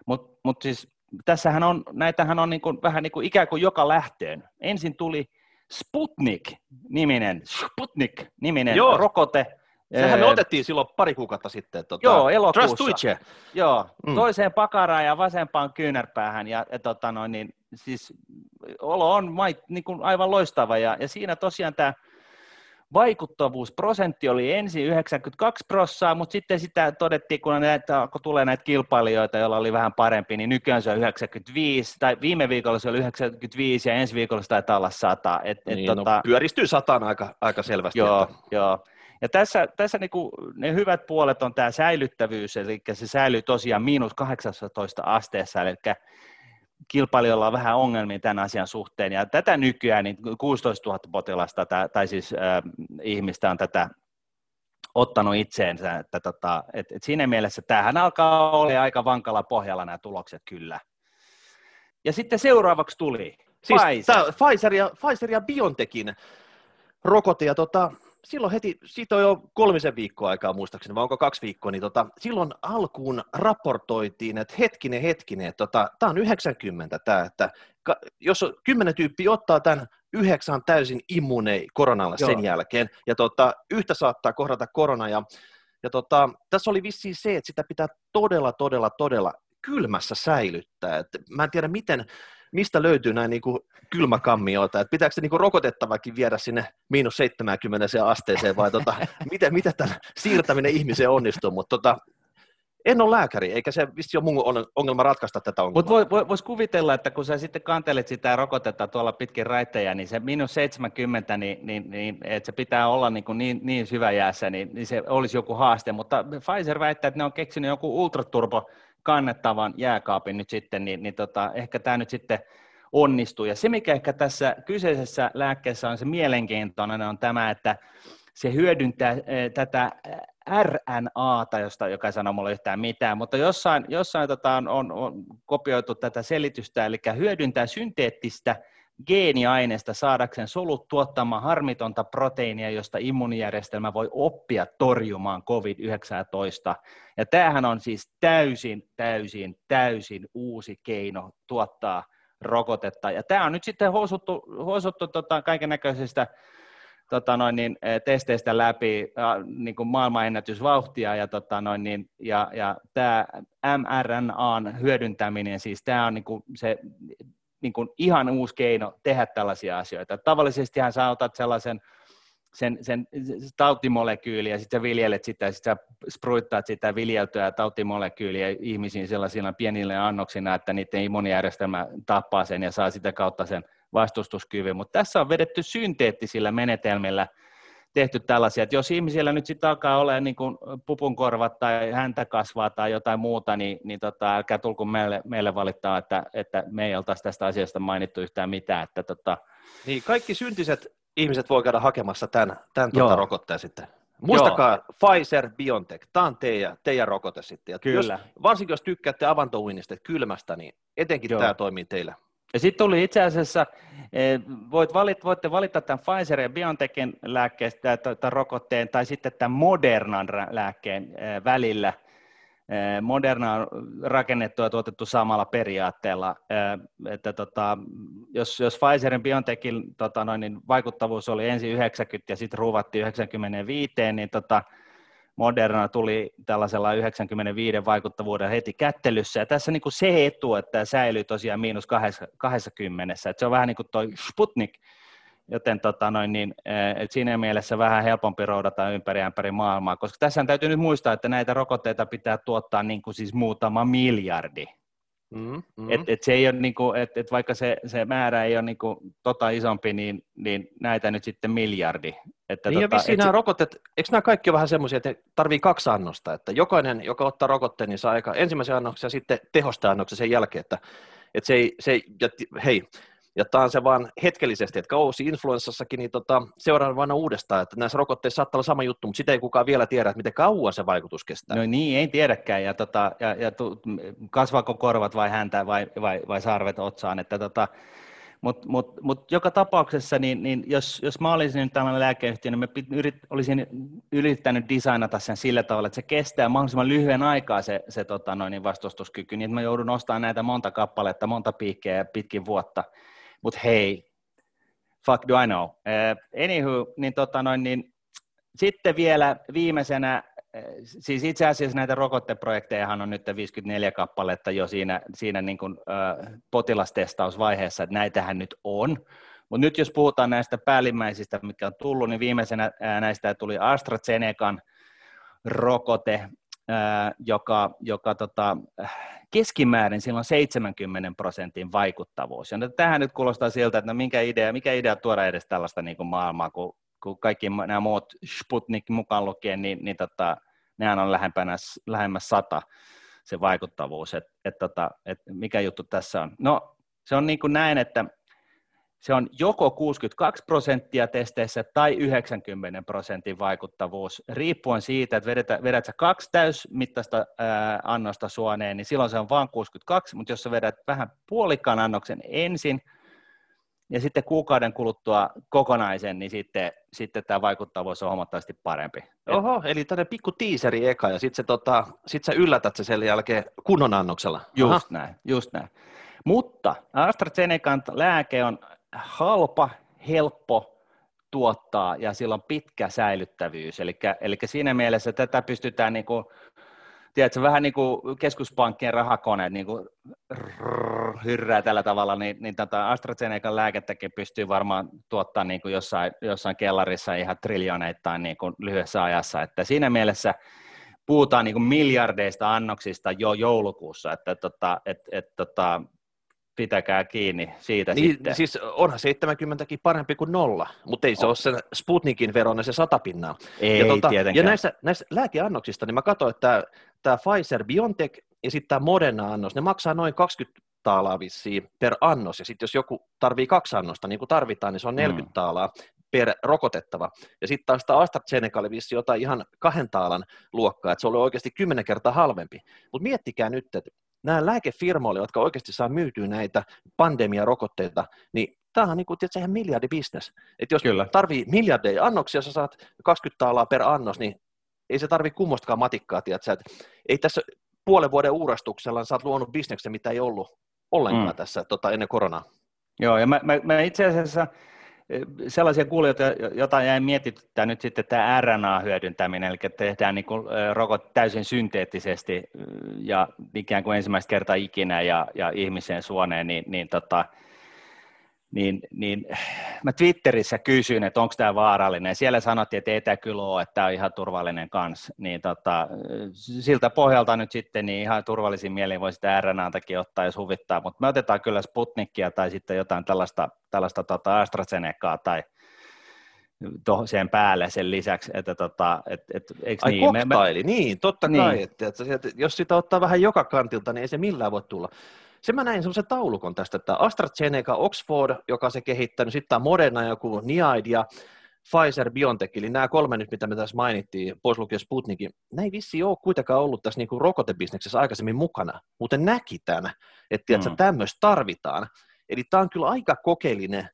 Mutta mut siis tässähän on, näitähän on niin kuin, vähän niin kuin ikään kuin joka lähtöön. Ensin tuli Sputnik-niminen, Sputnik-niminen Joo. rokote. Sehän me otettiin silloin pari kuukautta sitten. Tuota, Joo, elokuussa. Joo, mm. toiseen pakaraan ja vasempaan kyynärpäähän. Ja, ja tota noin, niin, siis olo on mait, niin kuin aivan loistava. Ja, ja siinä tosiaan tämä vaikuttavuusprosentti oli ensin 92 prossaa, mutta sitten sitä todettiin, kun, näitä, kun tulee näitä kilpailijoita, joilla oli vähän parempi, niin nykyään se on 95, tai viime viikolla se oli 95 ja ensi viikolla se taitaa olla 100. Et, et, niin, no, tota, no, pyöristyy sataan aika, aika selvästi. Joo, että... joo. Ja tässä, tässä niin kuin ne hyvät puolet on tämä säilyttävyys, eli se säilyy tosiaan miinus 18 asteessa, eli kilpailijoilla on vähän ongelmia tämän asian suhteen, ja tätä nykyään niin 16 000 potilasta tai, siis äh, ihmistä on tätä ottanut itseensä, että tota, et, et siinä mielessä tämähän alkaa olla aika vankalla pohjalla nämä tulokset kyllä. Ja sitten seuraavaksi tuli siis Pfizer. Pfizer, ja, Pfizer ja BioNTechin rokote, ja tota, silloin heti, siitä on jo kolmisen viikkoa aikaa muistaakseni, vai onko kaksi viikkoa, niin tota, silloin alkuun raportoitiin, että hetkinen, hetkinen, että tota, tämä on 90 tämä, että ka, jos kymmenen tyyppiä ottaa tämän yhdeksän täysin immunei koronalle Joo. sen jälkeen, ja tota, yhtä saattaa kohdata korona, ja, ja tota, tässä oli vissiin se, että sitä pitää todella, todella, todella kylmässä säilyttää. Et mä en tiedä, miten mistä löytyy näin niin kuin kylmäkammioita, että pitääkö se niin kuin rokotettavakin viedä sinne miinus 70 asteeseen vai tota, miten, miten tämän siirtäminen ihmiseen onnistuu, mutta tota, en ole lääkäri, eikä se vissi ole mun ongelma ratkaista tätä ongelmaa. Mutta voi, voisi kuvitella, että kun sä sitten kantelet sitä rokotetta tuolla pitkin raittejä, niin se miinus 70, niin, niin, niin että se pitää olla niin, kuin niin, niin syvä jäässä, niin, niin se olisi joku haaste. Mutta Pfizer väittää, että ne on keksinyt joku ultraturbo kannettavan jääkaapin nyt sitten, niin, niin tota, ehkä tämä nyt sitten onnistuu. Ja se, mikä ehkä tässä kyseisessä lääkkeessä on se mielenkiintoinen, on tämä, että se hyödyntää eh, tätä RNAta, josta joka ei sano mulle yhtään mitään, mutta jossain, jossain tota on, on, on kopioitu tätä selitystä, eli hyödyntää synteettistä geeniaineesta saadakseen solut tuottamaan harmitonta proteiinia, josta immunijärjestelmä voi oppia torjumaan COVID-19. Ja tämähän on siis täysin, täysin, täysin uusi keino tuottaa rokotetta. Ja tämä on nyt sitten huosuttu, huosuttu tota, kaiken näköisistä tota noin, niin, e, testeistä läpi niin kuin maailmanennätysvauhtia ja, tota noin, niin, ja, ja tämä mRNAn hyödyntäminen, siis tämä on niin kuin se niin kuin ihan uusi keino tehdä tällaisia asioita. Tavallisestihan sä otat sellaisen sen, sen tautimolekyyliä, ja sitten sä viljelet sitä, ja sitten sä spruittaat sitä viljeltyä tautimolekyyliä ihmisiin sellaisina pienille annoksina, että niiden immunijärjestelmä tappaa sen ja saa sitä kautta sen vastustuskyvyn. Mutta tässä on vedetty synteettisillä menetelmillä tehty tällaisia, että jos ihmisillä nyt sitten alkaa olla niin kuin pupunkorvat tai häntä kasvaa tai jotain muuta, niin, niin tota, älkää tulko meille, meille valittaa, että, että me ei oltaisi tästä asiasta mainittu yhtään mitään. Että, tota... Niin, kaikki syntiset ihmiset voi käydä hakemassa tämän, tämän tuota rokotteen sitten. Muistakaa Joo. Pfizer, BioNTech, tämä on teidän, teidän rokote sitten. Ja Kyllä. Jos, varsinkin jos tykkäätte avantouinnista kylmästä, niin etenkin Joo. tämä toimii teillä. Ja sitten tuli itse asiassa, eh, voit valit, voitte valita tämän Pfizer ja BioNTechin lääkkeestä tai rokotteen tai sitten tämän Modernan lääkkeen eh, välillä. Eh, Moderna on rakennettu ja tuotettu samalla periaatteella, että tota, jos, jos Pfizerin BioNTechin tota noin, niin vaikuttavuus oli ensin 90 ja sitten ruuvattiin 95, niin tota, Moderna tuli tällaisella 95 vaikuttavuuden heti kättelyssä, ja tässä niin kuin se etu, että tämä säilyy tosiaan miinus 20, että se on vähän niin kuin toi Sputnik, joten tota noin, niin, et siinä mielessä vähän helpompi roudata ympäri ympäri maailmaa, koska tässä täytyy nyt muistaa, että näitä rokotteita pitää tuottaa niin kuin siis muutama miljardi, Mm, mm. Et, et se ei ole niinku, et, et vaikka se, se määrä ei ole niinku tota isompi, niin, niin näitä nyt sitten miljardi. Että niin tota, ja vissiin nämä se... rokotteet, eikö nämä kaikki ole vähän semmoisia, että tarvii kaksi annosta, että jokainen, joka ottaa rokotteen, niin saa aika ensimmäisen annoksen ja sitten tehosta annoksen sen jälkeen, että, että se ei, se ei ja hei, ja tämä on se vaan hetkellisesti, että kausi influenssassakin, niin tota, seuraan vain uudestaan, että näissä rokotteissa saattaa olla sama juttu, mutta sitä ei kukaan vielä tiedä, että miten kauan se vaikutus kestää. No niin, ei tiedäkään, ja, tota, ja, ja tu, kasvaako korvat vai häntä vai, vai, vai sarvet otsaan, että tota, mutta mut, mut joka tapauksessa, niin, niin jos, jos mä olisin nyt tällainen lääkeyhtiö, niin mä yrit, olisin yrittänyt designata sen sillä tavalla, että se kestää mahdollisimman lyhyen aikaa se, se tota noin, niin vastustuskyky, niin että mä joudun ostamaan näitä monta kappaletta, monta piikkejä pitkin vuotta, mutta hei, fuck do I know. Uh, anywho, niin, tota noin, niin sitten vielä viimeisenä, eh, siis itse asiassa näitä rokotteprojekteja on nyt 54 kappaletta jo siinä, siinä niin kuin, uh, potilastestausvaiheessa, että näitähän nyt on. Mutta nyt jos puhutaan näistä päällimmäisistä, mitkä on tullut, niin viimeisenä näistä tuli AstraZenecan rokote, joka, joka tota, keskimäärin sillä on 70 prosentin vaikuttavuus. Ja tähän nyt kuulostaa siltä, että no minkä idea, mikä idea tuoda edes tällaista niin kuin maailmaa, kun, kun kaikki nämä muut Sputnik mukaan lukien, niin, niin tota, nehän on lähempänä, lähemmäs sata se vaikuttavuus, että et, tota, et mikä juttu tässä on. No se on niin kuin näin, että se on joko 62 prosenttia testeissä tai 90 prosentin vaikuttavuus, riippuen siitä, että vedät, vedät sä kaksi täysmittaista ää, annosta suoneen, niin silloin se on vain 62, mutta jos sä vedät vähän puolikkaan annoksen ensin, ja sitten kuukauden kuluttua kokonaisen, niin sitten, sitten tämä vaikuttavuus on huomattavasti parempi. Oho, eli tämmöinen pikku tiiseri eka, ja sitten tota, sit sä yllätät se sen jälkeen kunnon annoksella. Just Aha. näin, just näin. Mutta AstraZenecan lääke on halpa, helppo tuottaa ja sillä on pitkä säilyttävyys. Eli, eli siinä mielessä tätä pystytään niin kuin, tiedätkö, vähän niin kuin keskuspankkien rahakoneet niin kuin hyrrää tällä tavalla, niin, niin tätä AstraZenecan lääkettäkin pystyy varmaan tuottamaan niin jossain, jossain kellarissa ihan triljoneittain niin kuin lyhyessä ajassa. Että siinä mielessä puhutaan niin kuin miljardeista annoksista jo joulukuussa, että tota, et, et, tota, pitäkää kiinni siitä niin, sitten. Siis onhan 70 parempi kuin nolla, mutta ei se on. ole sen Sputnikin veron se sata pinnaa. Ei ja, tuota, ja näissä, näissä lääkeannoksista, niin mä katsoin, että tämä Pfizer BioNTech ja sitten tämä Moderna-annos, ne maksaa noin 20 taalaa vissiin per annos, ja sitten jos joku tarvii kaksi annosta, niin kuin tarvitaan, niin se on 40 mm. taalaa per rokotettava. Ja sitten taas tämä AstraZeneca oli vissi jotain ihan kahden taalan luokkaa, että se oli oikeasti kymmenen kertaa halvempi. Mutta miettikää nyt, että nämä lääkefirmoille, jotka oikeasti saa myytyä näitä pandemiarokotteita, niin tämähän on niin kuin, tiedätkö, ihan miljardibisnes. Että jos Kyllä. tarvii miljardeja annoksia, sä saat 20 taalaa per annos, niin ei se tarvi kummostakaan matikkaa, tiedätkö, että ei tässä puolen vuoden uurastuksella sä oot luonut bisneksen, mitä ei ollut ollenkaan mm. tässä tota, ennen koronaa. Joo, ja mä, mä, mä itse asiassa sellaisia kuulijoita, joita jäi mietityttää nyt sitten tämä RNA-hyödyntäminen, eli tehdään niin rokot täysin synteettisesti ja ikään kuin ensimmäistä kertaa ikinä ja, ja ihmisen suoneen, niin, niin tota, niin, niin mä Twitterissä kysyin, että onko tämä vaarallinen. Siellä sanottiin, että ei tämä kyllä ole, että tämä on ihan turvallinen kans. Niin tota, siltä pohjalta nyt sitten niin ihan turvallisin mielin voi sitä RNAtakin ottaa, jos huvittaa. Mutta me otetaan kyllä Sputnikia tai sitten jotain tällaista, tällaista tota AstraZenecaa tai sen päälle sen lisäksi, että tota, et, et, eikö Ai niin? koktaili, me, me... niin, totta niin. kai, että, että, että jos sitä ottaa vähän joka kantilta, niin ei se millään voi tulla. Sen mä näin semmoisen taulukon tästä, että AstraZeneca, Oxford, joka se kehittänyt, sitten tämä Moderna, joku Niaid ja Pfizer, BioNTech, eli nämä kolme nyt, mitä me tässä mainittiin, pois lukien Sputnikin, näin vissi ole kuitenkaan ollut tässä niin rokotebisneksessä aikaisemmin mukana, muuten näki tämän, että mm. tämmöistä tarvitaan. Eli tämä on kyllä aika kokeellinen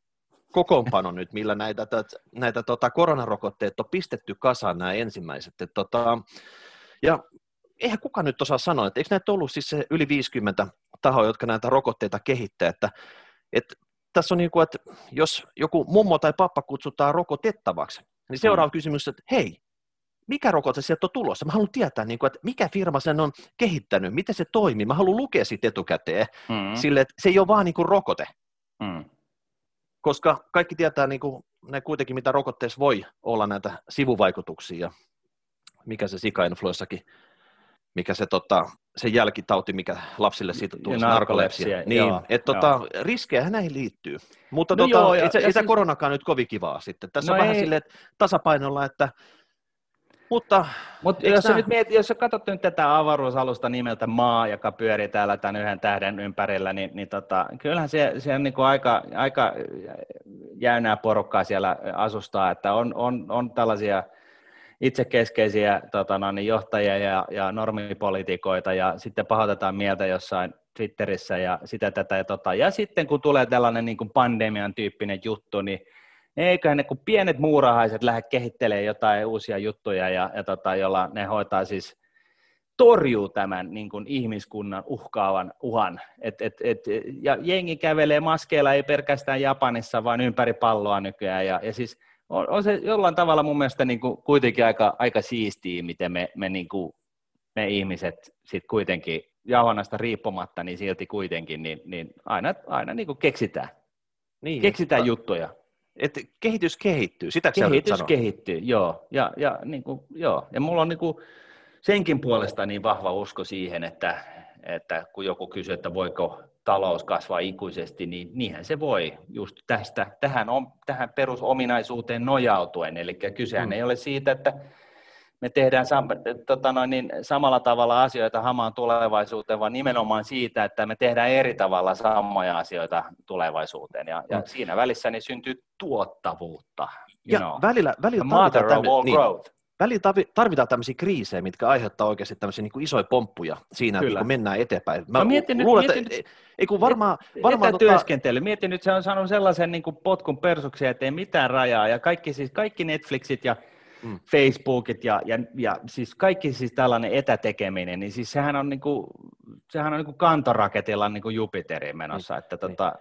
kokoonpano nyt, millä näitä, näitä tota, koronarokotteet on pistetty kasaan nämä ensimmäiset. Et, tota, ja eihän kukaan nyt osaa sanoa, että eikö näitä ollut siis se yli 50 tahoa, jotka näitä rokotteita kehittää, että, että tässä on niin kuin, että jos joku mummo tai pappa kutsutaan rokotettavaksi, niin seuraava mm. kysymys, että hei, mikä rokote sieltä on tulossa? Mä haluan tietää, niin kuin, että mikä firma sen on kehittänyt, miten se toimii. Mä haluan lukea siitä etukäteen mm. sille, että se ei ole vaan niin kuin rokote. Mm. Koska kaikki tietää niin kuin, ne kuitenkin, mitä rokotteessa voi olla näitä sivuvaikutuksia. Mikä se sikainfluenssakin mikä se, tota, se jälkitauti, mikä lapsille siitä tuli, narkolepsia. Niin, joo, että tota, riskejä näihin liittyy. Mutta no tota, joo, ei, ei siis... koronakaan nyt kovin kivaa sitten. Tässä no on ei... vähän silleen, että tasapainolla, että mutta, Mutta jos, tämä... nyt mietit, jos katsot nyt tätä avaruusalusta nimeltä Maa, joka pyörii täällä tämän yhden tähden ympärillä, niin, niin tota, kyllähän se, se on niin kuin aika, aika jäynää porukkaa siellä asustaa, että on, on, on tällaisia – itsekeskeisiä tota, no, niin johtajia ja, ja normipolitiikoita ja sitten pahoitetaan mieltä jossain Twitterissä ja sitä tätä. Ja, tota, ja sitten kun tulee tällainen niin kuin pandemian tyyppinen juttu, niin eiköhän ne kun pienet muurahaiset lähde kehittelemään jotain uusia juttuja, ja, ja tota, jolla ne hoitaa siis torjuu tämän niin kuin ihmiskunnan uhkaavan uhan. Et, et, et, ja jengi kävelee maskeilla ei pelkästään Japanissa, vaan ympäri palloa nykyään. Ja, ja siis on, on se jollain tavalla mun mielestä niin kuin kuitenkin aika, aika siistiä, miten me, me, niin kuin, me ihmiset sit kuitenkin jahonnasta riippumatta, niin silti kuitenkin, niin, niin aina, aina niin kuin keksitään. Niin, keksitään että, juttuja. Että kehitys kehittyy, sitä Kehitys kehittyy, joo. Ja, ja, niin kuin, joo. ja mulla on niin kuin senkin puolesta niin vahva usko siihen, että, että kun joku kysyy, että voiko talous kasvaa ikuisesti, niin niinhän se voi just tästä, tähän, tähän perusominaisuuteen nojautuen. Eli kysehän mm. ei ole siitä, että me tehdään sam, tota noin, niin samalla tavalla asioita hamaan tulevaisuuteen, vaan nimenomaan siitä, että me tehdään eri tavalla samoja asioita tulevaisuuteen. Ja, ja mm. siinä välissä niin syntyy tuottavuutta. ja know. välillä, välillä mother of all niin, growth välillä tarvitaan tämmöisiä kriisejä, mitkä aiheuttaa oikeasti tämmöisiä niin kuin isoja pomppuja siinä, Kyllä. kun mennään eteenpäin. Mä no, mietin luulen, nyt, että, mietin, ei kun varmaan... varmaan tota... Mieti nyt, se on saanut sellaisen niin kuin potkun persuksi, että ei mitään rajaa, ja kaikki, siis, kaikki Netflixit ja mm. Facebookit ja, ja, ja, siis kaikki siis tällainen etätekeminen, niin siis sehän on, niin kuin, sehän on niin kuin kantoraketilla niin kuin Jupiterin menossa, niin. että tota,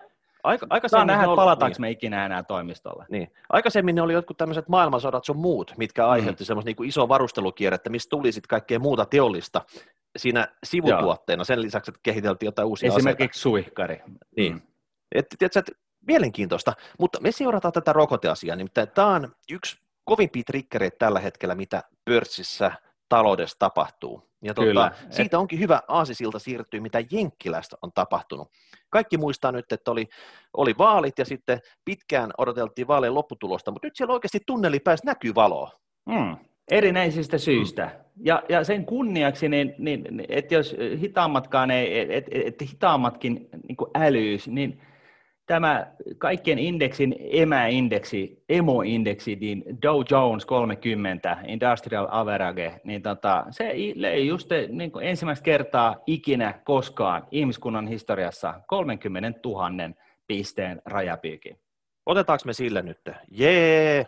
Aika, aikaisemmin nähdä, oli, palataanko niin. me ikinä enää toimistolle. Niin. Aikaisemmin ne oli jotkut tämmöiset maailmansodat sun muut, mitkä mm. aiheutti mm. semmoista niin isoa varustelukierrettä, mistä tuli sitten kaikkea muuta teollista siinä sivutuotteena, Joo. sen lisäksi, että kehiteltiin jotain uusia Esimerkiksi aseita. suihkari. Niin. Mm. Et, tiedätkö, että mielenkiintoista, mutta me seurataan tätä rokoteasiaa, nimittäin tämä on yksi kovimpia triggereitä tällä hetkellä, mitä pörssissä taloudessa tapahtuu. Ja tuota, Kyllä. siitä onkin hyvä aasisilta siirtyä, mitä Jenkkilästä on tapahtunut. Kaikki muistaa nyt, että oli, oli vaalit ja sitten pitkään odoteltiin vaalien lopputulosta, mutta nyt siellä oikeasti tunneli pääsi näkyy valoa. Mm. Erinäisistä syistä. Ja, ja sen kunniaksi, niin, niin, että jos hitaammatkaan ei, että et, et hitaammatkin niin älyys, niin tämä kaikkien indeksin emäindeksi, emo-indeksi, niin Dow Jones 30, Industrial Average, niin tota, se löi just niin kuin ensimmäistä kertaa ikinä koskaan ihmiskunnan historiassa 30 000 pisteen rajapyykin. Otetaanko me sille nyt? Jee!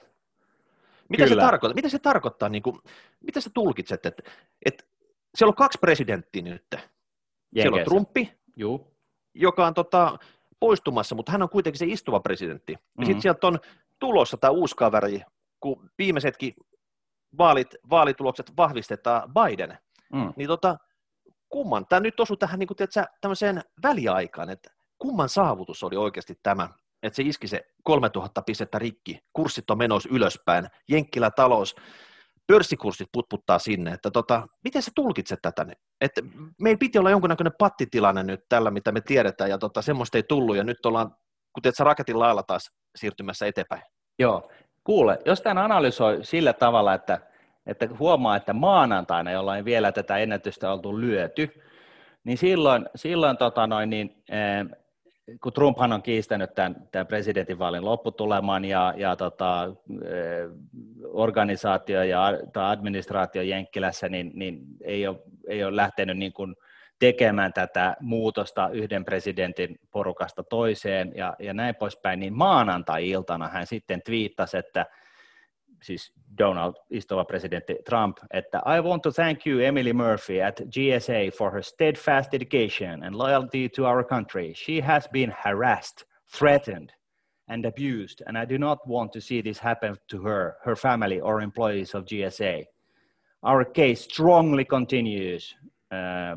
Mitä se, tarkoittaa? mitä se tarkoittaa? Niin kuin, mitä sä tulkitset? Että, että siellä on kaksi presidenttiä nyt. Jenkeissä. Siellä on Trumpi, Juu. joka on tota, poistumassa, mutta hän on kuitenkin se istuva presidentti. Mm-hmm. sitten sieltä on tulossa tämä uusi kaveri, kun viimeisetkin vaalit, vaalitulokset vahvistetaan Biden. Mm. Niin tota, kumman, tämä nyt osui tähän niin kuin, tiedätkö, tämmöiseen väliaikaan, että kumman saavutus oli oikeasti tämä, että se iski se 3000 pistettä rikki, kurssit on menossa ylöspäin, Jenkkilä talous, pörssikurssit putputtaa sinne, että tota, miten sä tulkitset tätä? Että meillä piti olla jonkunnäköinen pattitilanne nyt tällä, mitä me tiedetään, ja tota, semmoista ei tullut, ja nyt ollaan, kuten sä raketin lailla taas siirtymässä eteenpäin. Joo, kuule, jos tämän analysoi sillä tavalla, että, että huomaa, että maanantaina, jolloin vielä tätä ennätystä oltu lyöty, niin silloin, silloin tota noin, niin, kun Trumphan on kiistänyt tämän, tämän presidentinvaalin lopputuleman ja, ja tota, eh, organisaatio ja tai administraatio Jenkkilässä, niin, niin ei, ole, ei ole lähtenyt niin kuin tekemään tätä muutosta yhden presidentin porukasta toiseen ja, ja näin poispäin, niin maanantai-iltana hän sitten twiittasi, että – siis Donald, istuva presidentti Trump, että I want to thank you, Emily Murphy at GSA for her steadfast dedication and loyalty to our country. She has been harassed, threatened, and abused, and I do not want to see this happen to her, her family, or employees of GSA. Our case strongly continues. Uh,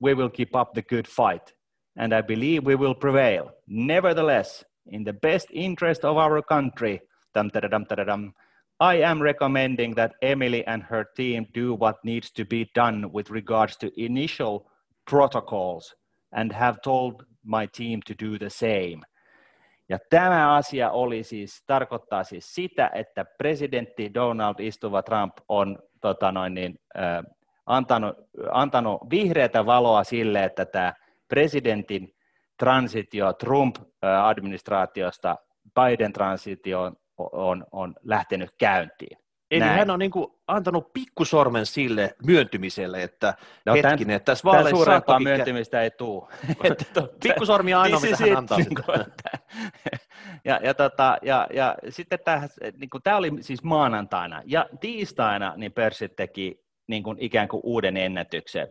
we will keep up the good fight, and I believe we will prevail. Nevertheless, in the best interest of our country, dum, da, dum, da, dum, I am recommending that Emily and her team do what needs to be done with regards to initial protocols and have told my team to do the same. Ja tämä asia oli siis, tarkoittaa siis sitä, että presidentti Donald istuva Trump on tota noin niin, äh, antanut, antanut vihreätä valoa sille, että tämä presidentin transitio Trump-administraatiosta Biden-transitioon on, on lähtenyt käyntiin. Eli Näin. hän on niin kuin antanut pikkusormen sille myöntymiselle, että no, hetkinen, tämän, tässä vaaleissa suurempaa myöntymistä ei tule. Pikkusormi on ainoa, mitä hän antaa niin kuin, ja, ja, tota, ja, ja sitten tämä, niin kuin, tämä oli siis maanantaina, ja tiistaina niin pörssit teki niin kuin ikään kuin uuden ennätyksen.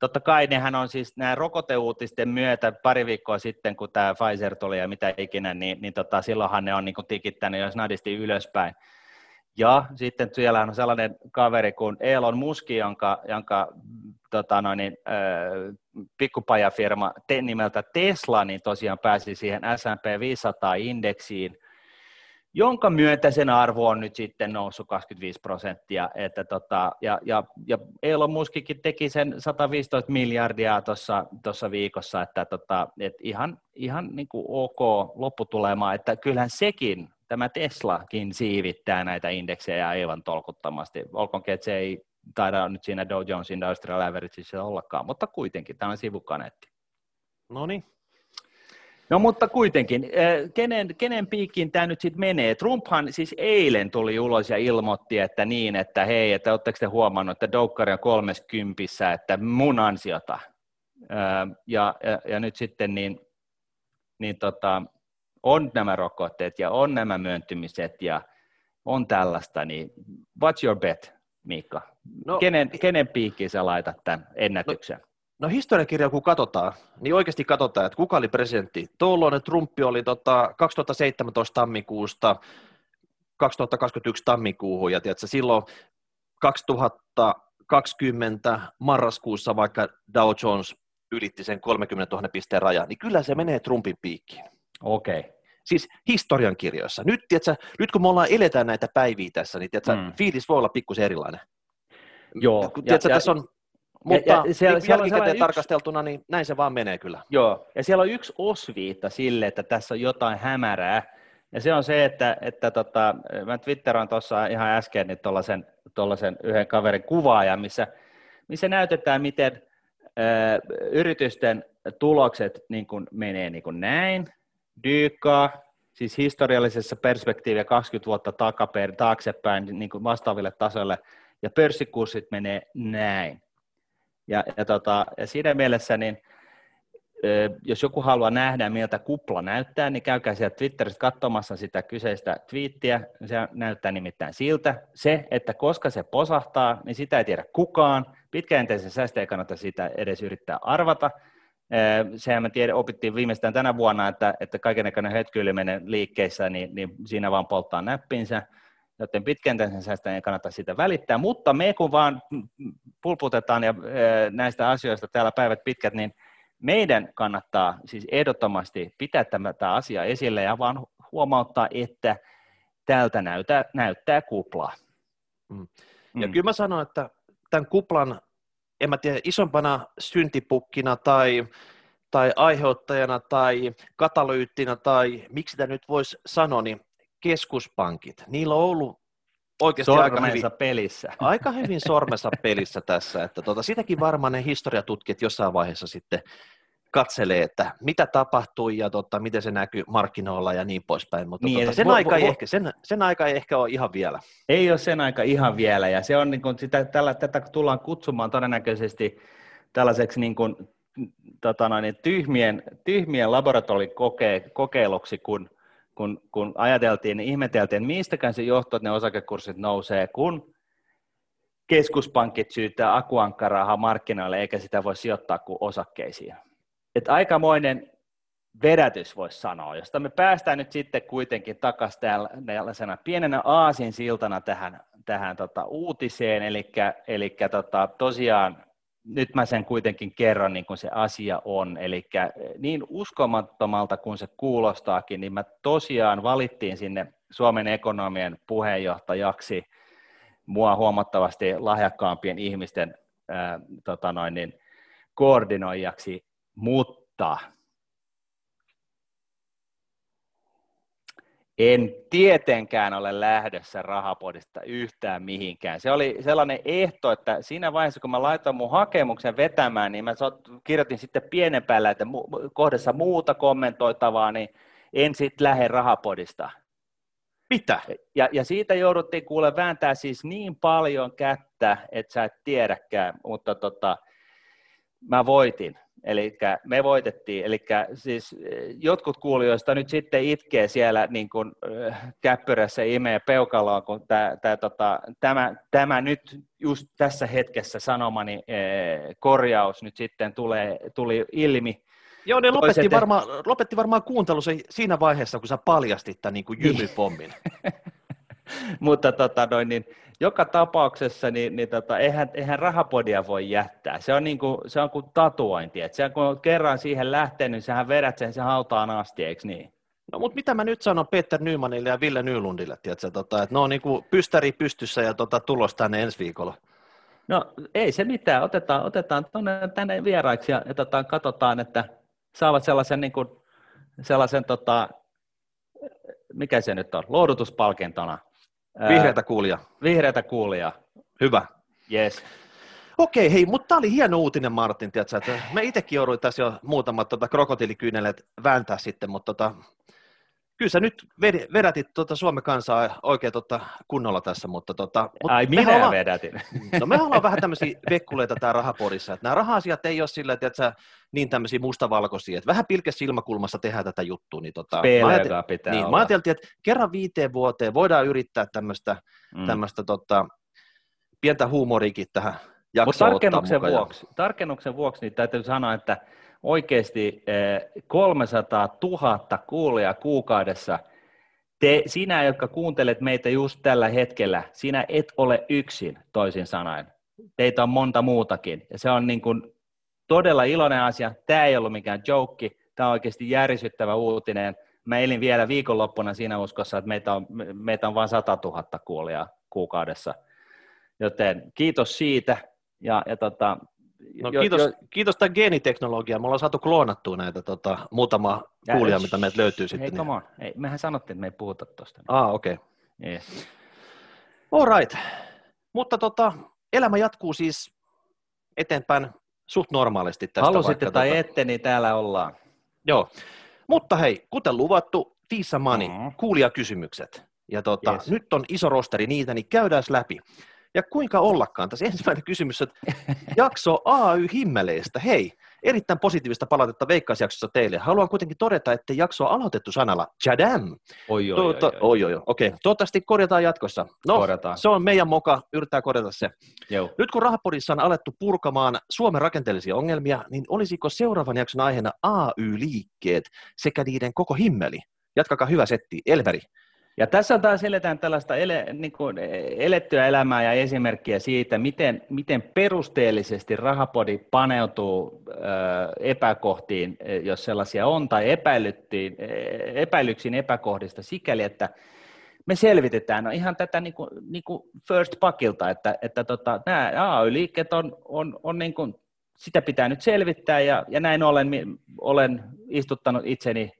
Totta kai nehän on siis nämä rokoteuutisten myötä pari viikkoa sitten, kun tämä Pfizer tuli ja mitä ikinä, niin, niin tota, silloinhan ne on niin tikittänyt jo snadisti ylöspäin. Ja sitten siellä on sellainen kaveri kuin Elon Musk, jonka, jonka tota noin, äh, pikkupajafirma te, nimeltä Tesla, niin tosiaan pääsi siihen S&P 500-indeksiin – jonka myötä sen arvo on nyt sitten noussut 25 prosenttia. Että tota, ja, ja, ja Elon Muskikin teki sen 115 miljardia tuossa viikossa, että tota, et ihan, ihan niin kuin ok lopputulema, että kyllähän sekin, tämä Teslakin siivittää näitä indeksejä aivan tolkuttomasti. Olkoonkin, että se ei taida nyt siinä Dow Jones Industrial Averageissa ollakaan, mutta kuitenkin tämä on sivukaneetti. No niin, No mutta kuitenkin, eh, kenen, kenen piikkiin tämä nyt sitten menee? Trumphan siis eilen tuli ulos ja ilmoitti, että niin, että hei, että oletteko te huomannut, että Doukkari on kolmeskympissä, että mun ansiota. Eh, ja, ja, ja nyt sitten niin, niin tota, on nämä rokotteet ja on nämä myöntymiset ja on tällaista, niin what's your bet, Miikka? No, kenen, kenen piikkiin sä laitat tämän ennätyksen? No, No historiakirja kun katsotaan, niin oikeasti katsotaan, että kuka oli presidentti. Tuolloin Trumpi oli tota 2017 tammikuusta 2021 tammikuuhun, ja tiedätkö, silloin 2020 marraskuussa vaikka Dow Jones ylitti sen 30 000 pisteen rajan, niin kyllä se menee Trumpin piikkiin. Okei. Okay. Siis historian kirjoissa. Nyt, tiedätkö, nyt kun me ollaan eletään näitä päiviä tässä, niin tiedätkö, mm. fiilis voi olla pikkusen erilainen. Joo. Tiedätkö, ja, tässä on mutta ja, ja siellä, niin siellä jälkikäteen yksi... tarkasteltuna, niin näin se vaan menee kyllä. Joo, ja siellä on yksi osviitta sille, että tässä on jotain hämärää, ja se on se, että, että tota, mä Twitteroin tuossa ihan äsken niin tollasen, tollasen yhden kaverin kuvaaja, missä, missä näytetään, miten ö, yritysten tulokset niin kun menee niin kun näin, dyykkaa, siis historiallisessa perspektiiviä 20 vuotta takaperin, taaksepäin niin kuin vastaaville tasoille, ja pörssikurssit menee näin. Ja, ja, tota, ja siinä mielessä niin jos joku haluaa nähdä, miltä kupla näyttää, niin käykää sieltä Twitteristä katsomassa sitä kyseistä twiittiä. Se näyttää nimittäin siltä. Se, että koska se posahtaa, niin sitä ei tiedä kukaan. Pitkäjänteisen säästä ei kannata sitä edes yrittää arvata. Sehän me tiedä, opittiin viimeistään tänä vuonna, että, että kaikenlainen hötkyileminen liikkeissä, niin, niin siinä vaan polttaa näppinsä joten pitkäjänteisen säästäjän ei kannata sitä välittää, mutta me kun vaan pulputetaan ja näistä asioista täällä päivät pitkät, niin meidän kannattaa siis ehdottomasti pitää tämä, tämä asia esille ja vaan huomauttaa, että tältä näyttää, näyttää kupla. Mm. Ja mm. kyllä mä sanon, että tämän kuplan, en mä tiedä, isompana syntipukkina tai, tai aiheuttajana tai katalyyttina tai miksi sitä nyt voisi sanoa, niin keskuspankit, niillä on ollut oikeasti aika hyvin, pelissä. aika hyvin sormensa pelissä tässä, että tuota, sitäkin varmaan ne historiatutkijat jossain vaiheessa sitten katselee, että mitä tapahtui ja tota, miten se näkyy markkinoilla ja niin poispäin, mutta niin, tota, sen, vo, aika vo, ei ehkä, sen, sen aika ei ehkä ole ihan vielä. Ei ole sen aika ihan vielä, ja se on niin kuin sitä, tällä, tätä tullaan kutsumaan todennäköisesti tällaiseksi niin kuin, tota noin, tyhmien, tyhmien laboratorikokeiluksi, kun kun, kun ajateltiin, niin ihmeteltiin, että mistäkään se johtuu, että ne osakekurssit nousee, kun keskuspankit syyttää akuankkarahaa markkinoille, eikä sitä voi sijoittaa kuin osakkeisiin. Et aikamoinen vedätys voisi sanoa, josta me päästään nyt sitten kuitenkin takaisin tällaisena pienenä aasinsiltana tähän, tähän tota uutiseen, eli, eli tota, tosiaan nyt mä sen kuitenkin kerron niin kuin se asia on, eli niin uskomattomalta kuin se kuulostaakin, niin mä tosiaan valittiin sinne Suomen ekonomien puheenjohtajaksi mua huomattavasti lahjakkaampien ihmisten ää, tota noin, niin, koordinoijaksi, mutta En tietenkään ole lähdössä rahapodista yhtään mihinkään. Se oli sellainen ehto, että siinä vaiheessa, kun mä laitoin mun hakemuksen vetämään, niin mä kirjoitin sitten pienen päällä, että kohdassa muuta kommentoitavaa, niin en sitten lähde rahapodista. Mitä? Ja, ja siitä jouduttiin kuule vääntää siis niin paljon kättä, että sä et tiedäkään, mutta tota, mä voitin. Eli me voitettiin, eli siis eh, jotkut kuulijoista nyt sitten itkee siellä niin kuin eh, käppyrässä imee peukaloon, kun tämä, tämä, tota, tämä, tämä nyt just tässä hetkessä sanomani eh, korjaus nyt sitten tulee, tuli ilmi. Joo, ne lopetti, Toiset, varmaan, lopetti varmaan kuuntelu siinä vaiheessa, kun sä paljastit tämän niin kuin jymypommin. Mutta tota, noin, niin, joka tapauksessa niin, niin tota, eihän, eihän rahapodia voi jättää. Se on, niin kuin, se on kuin tatuointi. Et se, kun on kerran siihen lähtenyt, niin sähän vedät sen se hautaan asti, eikö niin? No mutta mitä mä nyt sanon Peter Nymanille ja Ville Nylundille, tiedätkö, tota, että ne on niin kuin pystäri pystyssä ja tota, tulos tänne ensi viikolla. No ei se mitään, otetaan, otetaan tonne, tänne vieraiksi ja, ja tota, katsotaan, että saavat sellaisen, niin kuin, sellaisen tota, mikä se nyt on, lohdutuspalkintona Vihreätä kuulia. Vihreätä kuulia. Hyvä. Yes. Okei, hei, mutta tämä oli hieno uutinen Martin, tiedätkö, että me itsekin jouduin tässä jo muutamat tota, krokotiilikyyneleet vääntää sitten, mutta tota, kyllä sä nyt vedätit tuota Suomen kansaa oikein tuota kunnolla tässä, mutta tota, mut Ai minä ollaan, vedätin. No me ollaan vähän tämmöisiä vekkuleita tää rahapodissa, että nämä raha-asiat ei ole sillä, että sä niin tämmöisiä mustavalkoisia, että vähän pilkes silmäkulmassa tehdään tätä juttua. Niin, tota, mä, pitää niin, mä ajattelin, että kerran viiteen vuoteen voidaan yrittää tämmöistä mm. tämmöistä tota, pientä huumoriikin tähän jaksoon Mutta tarkennuksen, vuoksi, tarkennuksen vuoksi niin täytyy sanoa, että oikeasti 300 eh, 000 kuulijaa kuukaudessa. Te, sinä, jotka kuuntelet meitä just tällä hetkellä, sinä et ole yksin, toisin sanoen. Teitä on monta muutakin. Ja se on niin kuin todella iloinen asia. Tämä ei ollut mikään joke. Tämä on oikeasti järisyttävä uutinen. Mä elin vielä viikonloppuna siinä uskossa, että meitä on, meitä on vain 100 000 kuulijaa kuukaudessa. Joten kiitos siitä. Ja, ja tota, No, jo, kiitos, jo, kiitos tämän geeniteknologiaa. Me ollaan saatu kloonattua näitä tota, muutama kuulia, mitä meiltä löytyy sitten. Hei, come on. Ei, mehän sanottiin, että me ei puhuta tuosta. Ah, okei. Okay. Yes. All right. Mutta tota, elämä jatkuu siis eteenpäin suht normaalisti tästä. Halusitte tai tota... ette, niin täällä ollaan. Joo. Mutta hei, kuten luvattu, Fisa Money, mm-hmm. kuulia kysymykset. Ja tota, yes. nyt on iso rosteri niitä, niin käydään läpi. Ja kuinka ollakaan? Tässä ensimmäinen kysymys, että jakso AY Himmeleistä. Hei, erittäin positiivista palautetta Veikkausjaksossa teille. Haluan kuitenkin todeta, että jakso on aloitettu sanalla Chadam. Oi, oi, Tuota, oi, oi. oi, oi, Okei, toivottavasti korjataan jatkossa. No, Korjataan. se on meidän moka, yrittää korjata se. Joo. Nyt kun Rahapodissa on alettu purkamaan Suomen rakenteellisia ongelmia, niin olisiko seuraavan jakson aiheena AY-liikkeet sekä niiden koko himmeli? Jatkakaa hyvä setti. Elveri. Ja tässä taas eletään tällaista ele, niin kuin elettyä elämää ja esimerkkiä siitä, miten, miten perusteellisesti rahapodi paneutuu ö, epäkohtiin, jos sellaisia on, tai epäilyttiin, epäilyksiin epäkohdista sikäli, että me selvitetään. No ihan tätä niin kuin, niin kuin first pakilta, että, että tota, nämä AY-liikkeet on, on, on niin kuin, sitä pitää nyt selvittää, ja, ja näin ollen mi- olen istuttanut itseni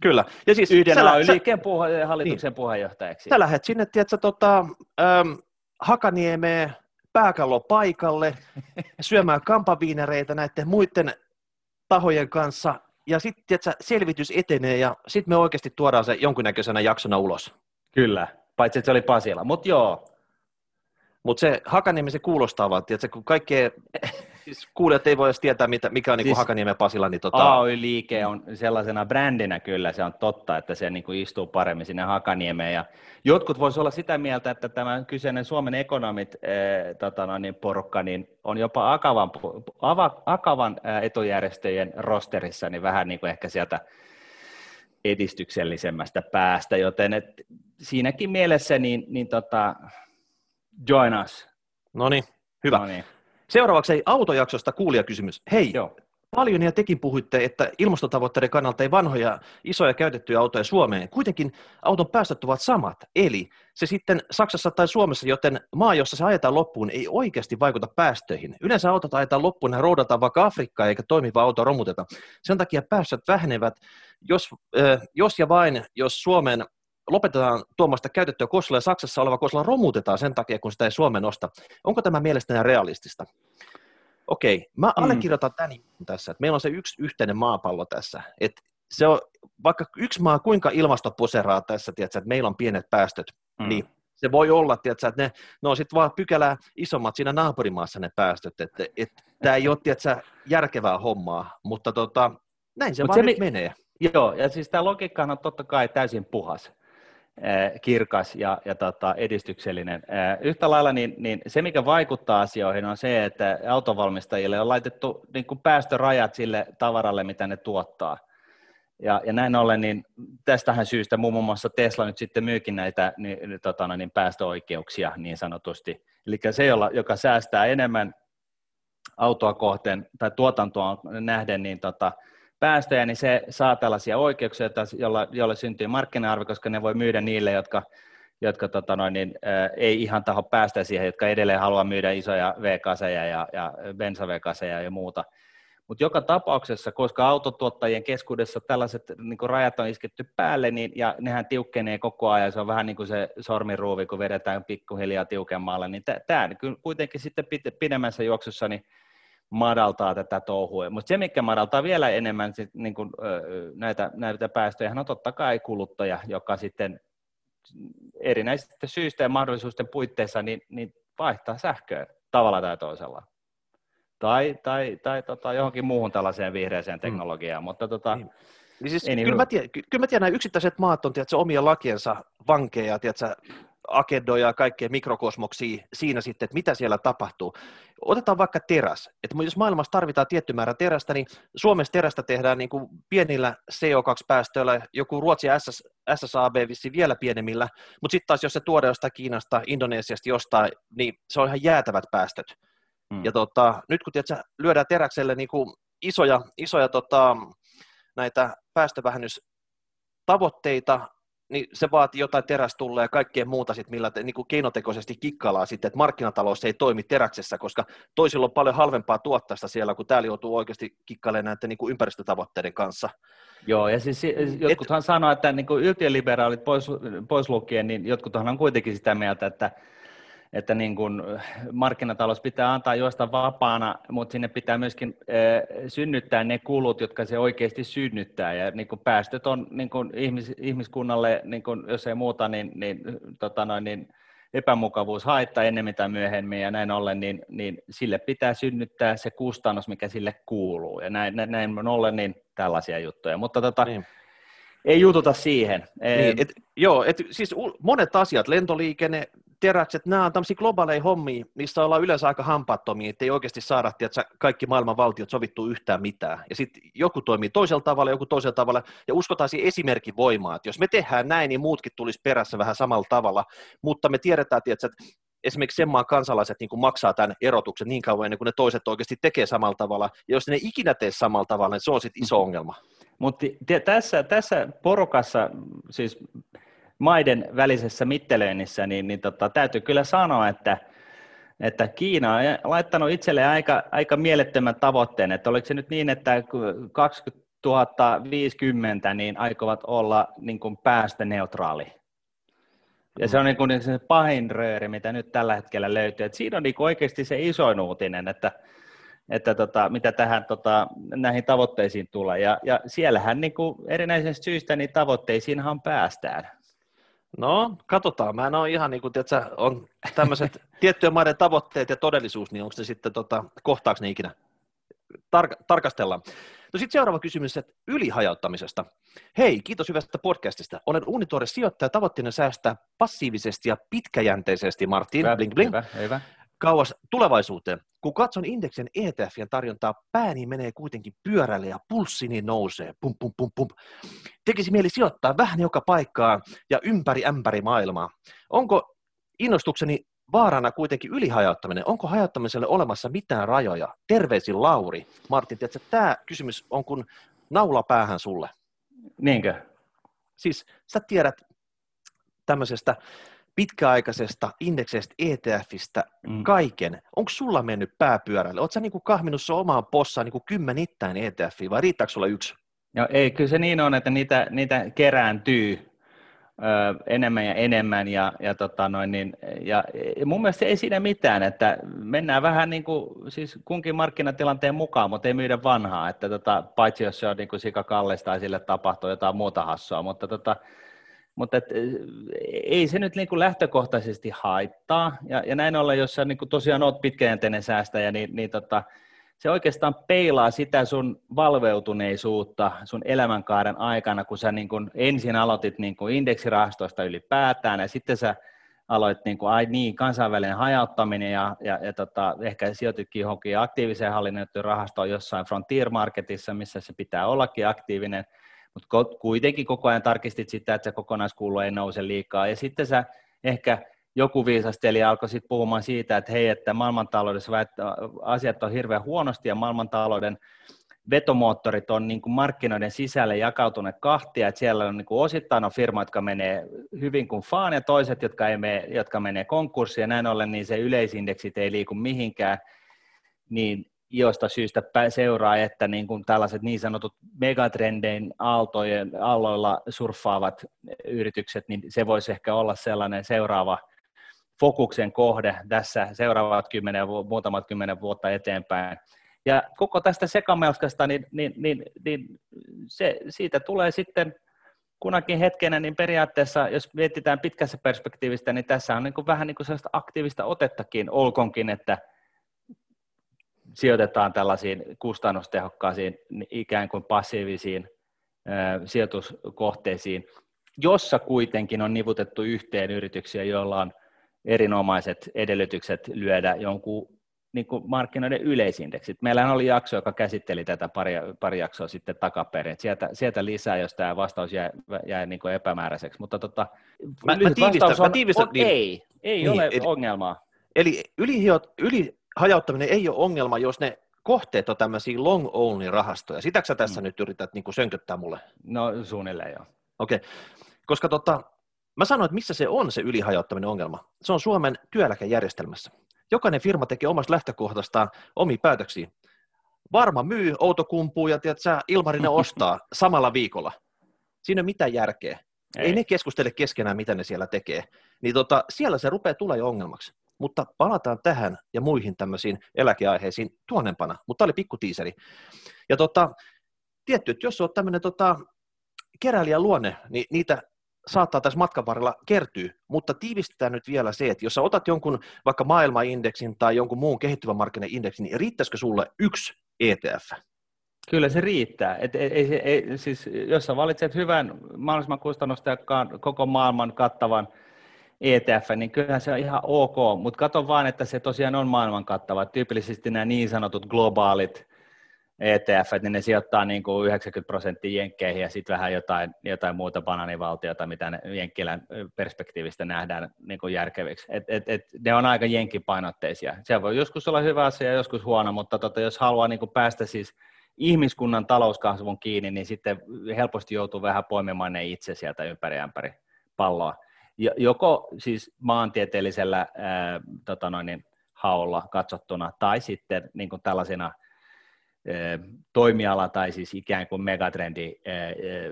Kyllä. Ja siis yhden sä, sä, AY-liikkeen puhe- hallituksen puheenjohtajaksi. sä lähdet sinne, tiedätkö, tota, äm, Hakaniemeen pääkallo paikalle syömään kampaviinereitä näiden muiden tahojen kanssa, ja sitten selvitys etenee, ja sitten me oikeasti tuodaan se jonkunnäköisenä jaksona ulos. Kyllä, paitsi että se oli Pasila, mutta joo. Mutta se Hakaniemi se kuulostaa vaan, tiedätkö, kun kaikkea, siis kuulijat ei voi edes tietää, mitä, mikä on siis, Siis niinku Hakaniemen Pasila, niin tota, AY-liike on sellaisena brändinä kyllä, se on totta, että se niin kuin istuu paremmin sinne Hakaniemeen. Ja jotkut voisivat olla sitä mieltä, että tämä kyseinen Suomen ekonomit eh, tota noin, niin porukka niin on jopa Akavan, ava, Akavan eh, etujärjestöjen rosterissa, niin vähän niin kuin ehkä sieltä edistyksellisemmästä päästä, joten et siinäkin mielessä niin, niin tota, join us. no niin, hyvä. No niin, Seuraavaksi ei autojaksosta kuulijakysymys. Hei, joo. Paljon ja tekin puhuitte, että ilmastotavoitteiden kannalta ei vanhoja, isoja käytettyjä autoja Suomeen. Kuitenkin auton päästöt ovat samat, eli se sitten Saksassa tai Suomessa, joten maa, jossa se ajetaan loppuun, ei oikeasti vaikuta päästöihin. Yleensä autot ajetaan loppuun ja roudataan vaikka Afrikkaan eikä toimiva auto romuteta. Sen takia päästöt vähenevät, jos, äh, jos ja vain, jos Suomeen lopetetaan tuomasta käytettyä Kosla ja Saksassa oleva Kosla romutetaan sen takia, kun sitä ei Suomen osta. Onko tämä mielestäni realistista? Okei, mä Mm. allekirjoitan tämän tässä, että meillä on se yksi yhteinen maapallo tässä, että se on, vaikka yksi maa kuinka ilmastoposeraa tässä, tiedätkö, että meillä on pienet päästöt, Mm. niin se voi olla, tiedätkö, että ne, ne on sitten vaan pykälää isommat siinä naapurimaassa ne päästöt, että et, tämä ei ole tiedätkö, järkevää hommaa, mutta tota, näin se Mut vaan se, nyt mi- menee. Joo, ja siis tämä logiikkahan on totta kai täysin puhas, kirkas ja, ja tota, edistyksellinen. Eh, Yhtä lailla niin, niin se, mikä vaikuttaa asioihin, on se, että autovalmistajille on laitettu niin kuin päästörajat sille tavaralle, mitä ne tuottaa. Ja, ja näin ollen, niin tästähän syystä muun muassa Tesla nyt sitten myykin näitä niin, tota, niin päästöoikeuksia niin sanotusti. Eli se, jolla, joka säästää enemmän autoa kohteen tai tuotantoa nähden, niin tota, päästöjä, niin se saa tällaisia oikeuksia, että jolla, syntyy markkina-arvo, koska ne voi myydä niille, jotka, jotka tota noin, niin, ää, ei ihan taho päästä siihen, jotka edelleen haluaa myydä isoja V-kaseja ja, ja bensa v ja muuta. Mutta joka tapauksessa, koska autotuottajien keskuudessa tällaiset niin rajat on isketty päälle, niin, ja nehän tiukkenee koko ajan, se on vähän niin kuin se sormiruuvi, kun vedetään pikkuhiljaa tiukemmalle, niin tämä kuitenkin sitten pidemmässä juoksussa niin madaltaa tätä touhua. Mutta se, mikä madaltaa vielä enemmän sit, niin kun, näitä, näitä päästöjä, on totta kai kuluttaja, joka sitten erinäisistä syistä ja mahdollisuusten puitteissa niin, niin vaihtaa sähköä tavalla tai toisella. Tai, tai, tai tota, johonkin muuhun tällaiseen vihreäseen teknologiaan, mm. mutta tota, Niin. Niin siis, Anywho. kyllä, mä tiedän, ky- kyllä mä tiedän, nämä yksittäiset maat on tiedätkö, omia lakiensa vankeja, tiedätkö, agendoja ja kaikkea mikrokosmoksia siinä sitten, että mitä siellä tapahtuu. Otetaan vaikka teräs. Että jos maailmassa tarvitaan tietty määrä terästä, niin Suomessa terästä tehdään niin kuin pienillä CO2-päästöillä, joku Ruotsi SS, SSAB vissi vielä pienemmillä, mutta sitten taas jos se tuodaan jostain Kiinasta, Indonesiasta jostain, niin se on ihan jäätävät päästöt. mm. Ja tota, nyt kun tiedätkö, lyödään teräkselle niin kuin isoja, isoja tota, näitä päästövälhennystavoitteita, niin se vaatii jotain terästulleja ja kaikkea muuta, sit, millä te, niin kuin keinotekoisesti kikkaillaan sitten, että markkinatalous ei toimi teräksessä, koska toisilla on paljon halvempaa tuottaa sitä siellä, kun täällä joutuu oikeasti kikkailemaan näiden niin kuin ympäristötavoitteiden kanssa. Joo, ja siis jotkuthan sanoo, että niin kuin yltiöliberaalit pois, pois lukien, niin jotkuthan on kuitenkin sitä mieltä, että, että niin kun markkinatalous pitää antaa juosta vapaana, mutta sinne pitää myöskin äh, synnyttää ne kulut, jotka se oikeasti synnyttää. Ja niin kun päästöt on niin kun ihmis, ihmiskunnalle, niin kun, jos ei muuta, niin, niin, tota noin, niin epämukavuus haittaa ennemmin tai myöhemmin, ja näin ollen, niin, niin sille pitää synnyttää se kustannus, mikä sille kuuluu. Ja näin, näin ollen, niin tällaisia juttuja. Mutta tota, niin ei jututa siihen. Niin, et, joo, et, siis monet asiat, lentoliikenne, teräkset, nämä on tämmöisiä globaaleja hommia, niissä ollaan yleensä aika hampaattomia, että ei oikeasti saada tiedätkö, kaikki maailman valtiot sovittu yhtään mitään. Ja sitten joku toimii toisella tavalla, joku toisella tavalla, ja uskotaan siihen esimerkin voimaa, että jos me tehdään näin, niin muutkin tulisi perässä vähän samalla tavalla, mutta me tiedetään, tiedätkö, että esimerkiksi sen maan kansalaiset niin kuin maksaa tämän erotuksen niin kauan ennen kuin ne toiset oikeasti tekee samalla tavalla, ja jos ne ikinä tee samalla tavalla, niin se on sitten iso ongelma. Mutta tässä, tässä porukassa, siis maiden välisessä mittelöinnissä, niin, niin tota, täytyy kyllä sanoa, että, että Kiina on laittanut itselleen aika, aika mielettömän tavoitteen, että oliko se nyt niin, että 2050 niin aikovat olla niin kuin päästöneutraali. Ja se on niin kuin se pahin rööri, mitä nyt tällä hetkellä löytyy. Et siinä on niin oikeasti se isoin uutinen, että, että tota, mitä tähän, tota, näihin tavoitteisiin tulee. Ja, ja siellähän niin kuin erinäisistä syistä niin tavoitteisiinhan päästään. No, katsotaan. Mä en ole ihan niin kuin, tiedätkö, on tämmöiset tiettyjen maiden tavoitteet ja todellisuus, niin onko se sitten, tota, kohtaako ne ikinä? Tar- tarkastellaan. No sitten seuraava kysymys, että ylihajauttamisesta. Hei, kiitos hyvästä podcastista. Olen uunituore sijoittaja, tavoitteena säästää passiivisesti ja pitkäjänteisesti, Martin. Hyvä, bling, bling. Hyvä, hyvä kauas tulevaisuuteen. Kun katson indeksin ETFien tarjontaa, pääni menee kuitenkin pyörälle ja pulssini nousee. Pum, pum, pum, pum. Tekisi mieli sijoittaa vähän joka paikkaan ja ympäri ämpäri maailmaa. Onko innostukseni vaarana kuitenkin ylihajauttaminen? Onko hajauttamiselle olemassa mitään rajoja? Terveisin Lauri. Martin, tiedätkö, tämä kysymys on kuin naula päähän sulle. Niinkö? Siis sä tiedät tämmöisestä pitkäaikaisesta indekseistä, ETFistä, mm. kaiken. Onko sulla mennyt pääpyörälle? Oletko sä niin kahminut sun omaan possaan niin kymmenittäin ETFiä vai riittääkö sulla yksi? No ei, kyllä se niin on, että niitä, niitä kerääntyy ö, enemmän ja enemmän ja, ja, tota noin, niin, ja mun mielestä ei siinä mitään, että mennään vähän niin kuin, siis kunkin markkinatilanteen mukaan, mutta ei myydä vanhaa, että tota, paitsi jos se on niin kuin sika kallista tai sille tapahtuu jotain muuta hassua, mutta tota, mutta et, ei se nyt niin kuin lähtökohtaisesti haittaa, ja, ja näin ollen, jos sä niin kuin tosiaan oot pitkäjänteinen säästäjä, niin, niin tota, se oikeastaan peilaa sitä sun valveutuneisuutta sun elämänkaaren aikana, kun sä niin kuin ensin aloitit niin kuin indeksirahastoista ylipäätään, ja sitten sä aloit niin ai niin, kansainvälinen hajauttaminen, ja, ja, ja tota, ehkä sijoititkin johonkin aktiiviseen hallinnoituun rahastoon jossain Frontier Marketissa, missä se pitää ollakin aktiivinen, mutta kuitenkin koko ajan tarkistit sitä, että se kokonaiskulu ei nouse liikaa, ja sitten sä ehkä joku viisasteli alkoi sitten puhumaan siitä, että hei, että maailmantaloudessa asiat on hirveän huonosti, ja maailmantalouden vetomoottorit on niin kuin markkinoiden sisälle jakautuneet kahtia, että siellä on niin kuin osittain on firma, jotka menee hyvin kuin faan, ja toiset, jotka, ei mene, jotka menee konkurssiin, ja näin ollen niin se yleisindeksit ei liiku mihinkään, niin josta syystä seuraa, että niin kuin tällaiset niin sanotut megatrendein aaltojen aloilla surffaavat yritykset, niin se voisi ehkä olla sellainen seuraava fokuksen kohde tässä seuraavat kymmenen, muutamat kymmenen vuotta eteenpäin. Ja koko tästä sekamelskasta, niin, niin, niin, niin se, siitä tulee sitten kunakin hetkenä, niin periaatteessa, jos mietitään pitkässä perspektiivistä, niin tässä on niin kuin vähän niin kuin sellaista aktiivista otettakin, olkonkin, että sijoitetaan tällaisiin kustannustehokkaisiin ikään kuin passiivisiin sijoituskohteisiin, jossa kuitenkin on nivutettu yhteen yrityksiä, joilla on erinomaiset edellytykset lyödä jonkun niin kuin markkinoiden yleisindeksit. Meillähän oli jakso, joka käsitteli tätä pari, pari jaksoa sitten takaperin. Sieltä, sieltä lisää, jos tämä vastaus jää, jää niin kuin epämääräiseksi. Mutta tota, mä, mä tiivistän, on, mä tiivistän, on, niin, ei, ei niin, ole eli, ongelmaa. Eli ylihiot, yli, hajauttaminen ei ole ongelma, jos ne kohteet on tämmöisiä long only rahastoja. Sitäkö tässä mm. nyt yrität niin sönköttää mulle? No suunnilleen joo. Okei, okay. koska tota, mä sanoin, että missä se on se ylihajauttaminen ongelma. Se on Suomen työeläkejärjestelmässä. Jokainen firma tekee omasta lähtökohdastaan omi päätöksiä. Varma myy, Outokumpuu ja tiedät, sä, Ilmarinen ostaa samalla viikolla. Siinä ei ole mitään järkeä. Ei. ei ne keskustele keskenään, mitä ne siellä tekee. Niin tota, siellä se rupeaa tulee ongelmaksi. Mutta palataan tähän ja muihin tämmöisiin eläkeaiheisiin tuonnempana, mutta tämä oli pikku tiiseri. Ja tota, tietty, että jos olet tämmöinen tota, keräilijän luonne, niin niitä saattaa tässä matkan varrella kertyä, mutta tiivistetään nyt vielä se, että jos sä otat jonkun vaikka maailmanindeksin tai jonkun muun kehittyvän markkinaindeksin, niin riittäisikö sulle yksi ETF? Kyllä se riittää. Et, ei, ei, ei, siis, jos sä valitset hyvän mahdollisimman kustannustehokkaan koko maailman kattavan ETF, niin kyllähän se on ihan ok, mutta kato vaan, että se tosiaan on maailman kattava. Tyypillisesti nämä niin sanotut globaalit ETF, niin ne sijoittaa niin kuin 90 prosenttia jenkkeihin ja sitten vähän jotain, jotain muuta bananivaltiota, mitä ne jenkkilän perspektiivistä nähdään niin kuin järkeviksi. Et, et, et, ne on aika jenkkipainotteisia. Se voi joskus olla hyvä asia ja joskus huono, mutta tota, jos haluaa niin kuin päästä siis ihmiskunnan talouskasvun kiinni, niin sitten helposti joutuu vähän poimimaan ne itse sieltä ympäri ämpäri palloa. Joko siis maantieteellisellä ää, tota noin, niin, haolla katsottuna tai sitten niin kuin tällaisina – toimiala tai siis ikään kuin megatrendi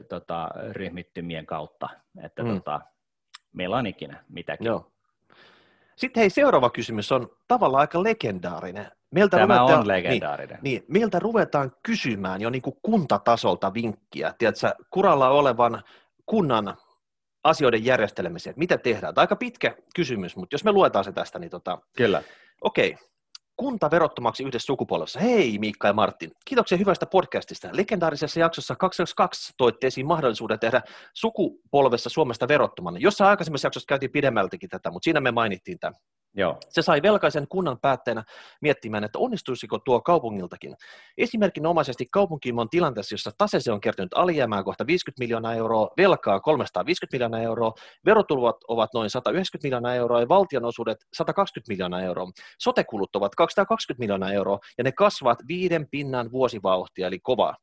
tota, ryhmittymien kautta, että mm. tota, meillä on ikinä mitäkin. Joo. Sitten hei, seuraava kysymys on tavallaan aika legendaarinen. Meiltä Tämä ruvetaan, on legendaarinen. Niin, niin, meiltä ruvetaan kysymään jo niin kuin kuntatasolta vinkkiä, tiedätkö, kuralla olevan kunnan asioiden järjestelemiseen, että mitä tehdään. Tämä on aika pitkä kysymys, mutta jos me luetaan se tästä, niin tota, Kyllä. okei, okay kunta verottomaksi yhdessä sukupolvessa. Hei Miikka ja Martin, kiitoksia hyvästä podcastista. Legendaarisessa jaksossa 22 toitte esiin mahdollisuuden tehdä sukupolvessa Suomesta verottoman. Jossain aikaisemmassa jaksossa käytiin pidemmältäkin tätä, mutta siinä me mainittiin tämä. Joo. Se sai velkaisen kunnan päättäjänä miettimään, että onnistuisiko tuo kaupungiltakin. Esimerkinomaisesti kaupunki on tilanteessa, jossa tasese on kertynyt alijäämään kohta 50 miljoonaa euroa, velkaa 350 miljoonaa euroa, verotulot ovat noin 190 miljoonaa euroa ja valtionosuudet 120 miljoonaa euroa. Sotekulut ovat 220 miljoonaa euroa ja ne kasvavat viiden pinnan vuosivauhtia, eli kovaa.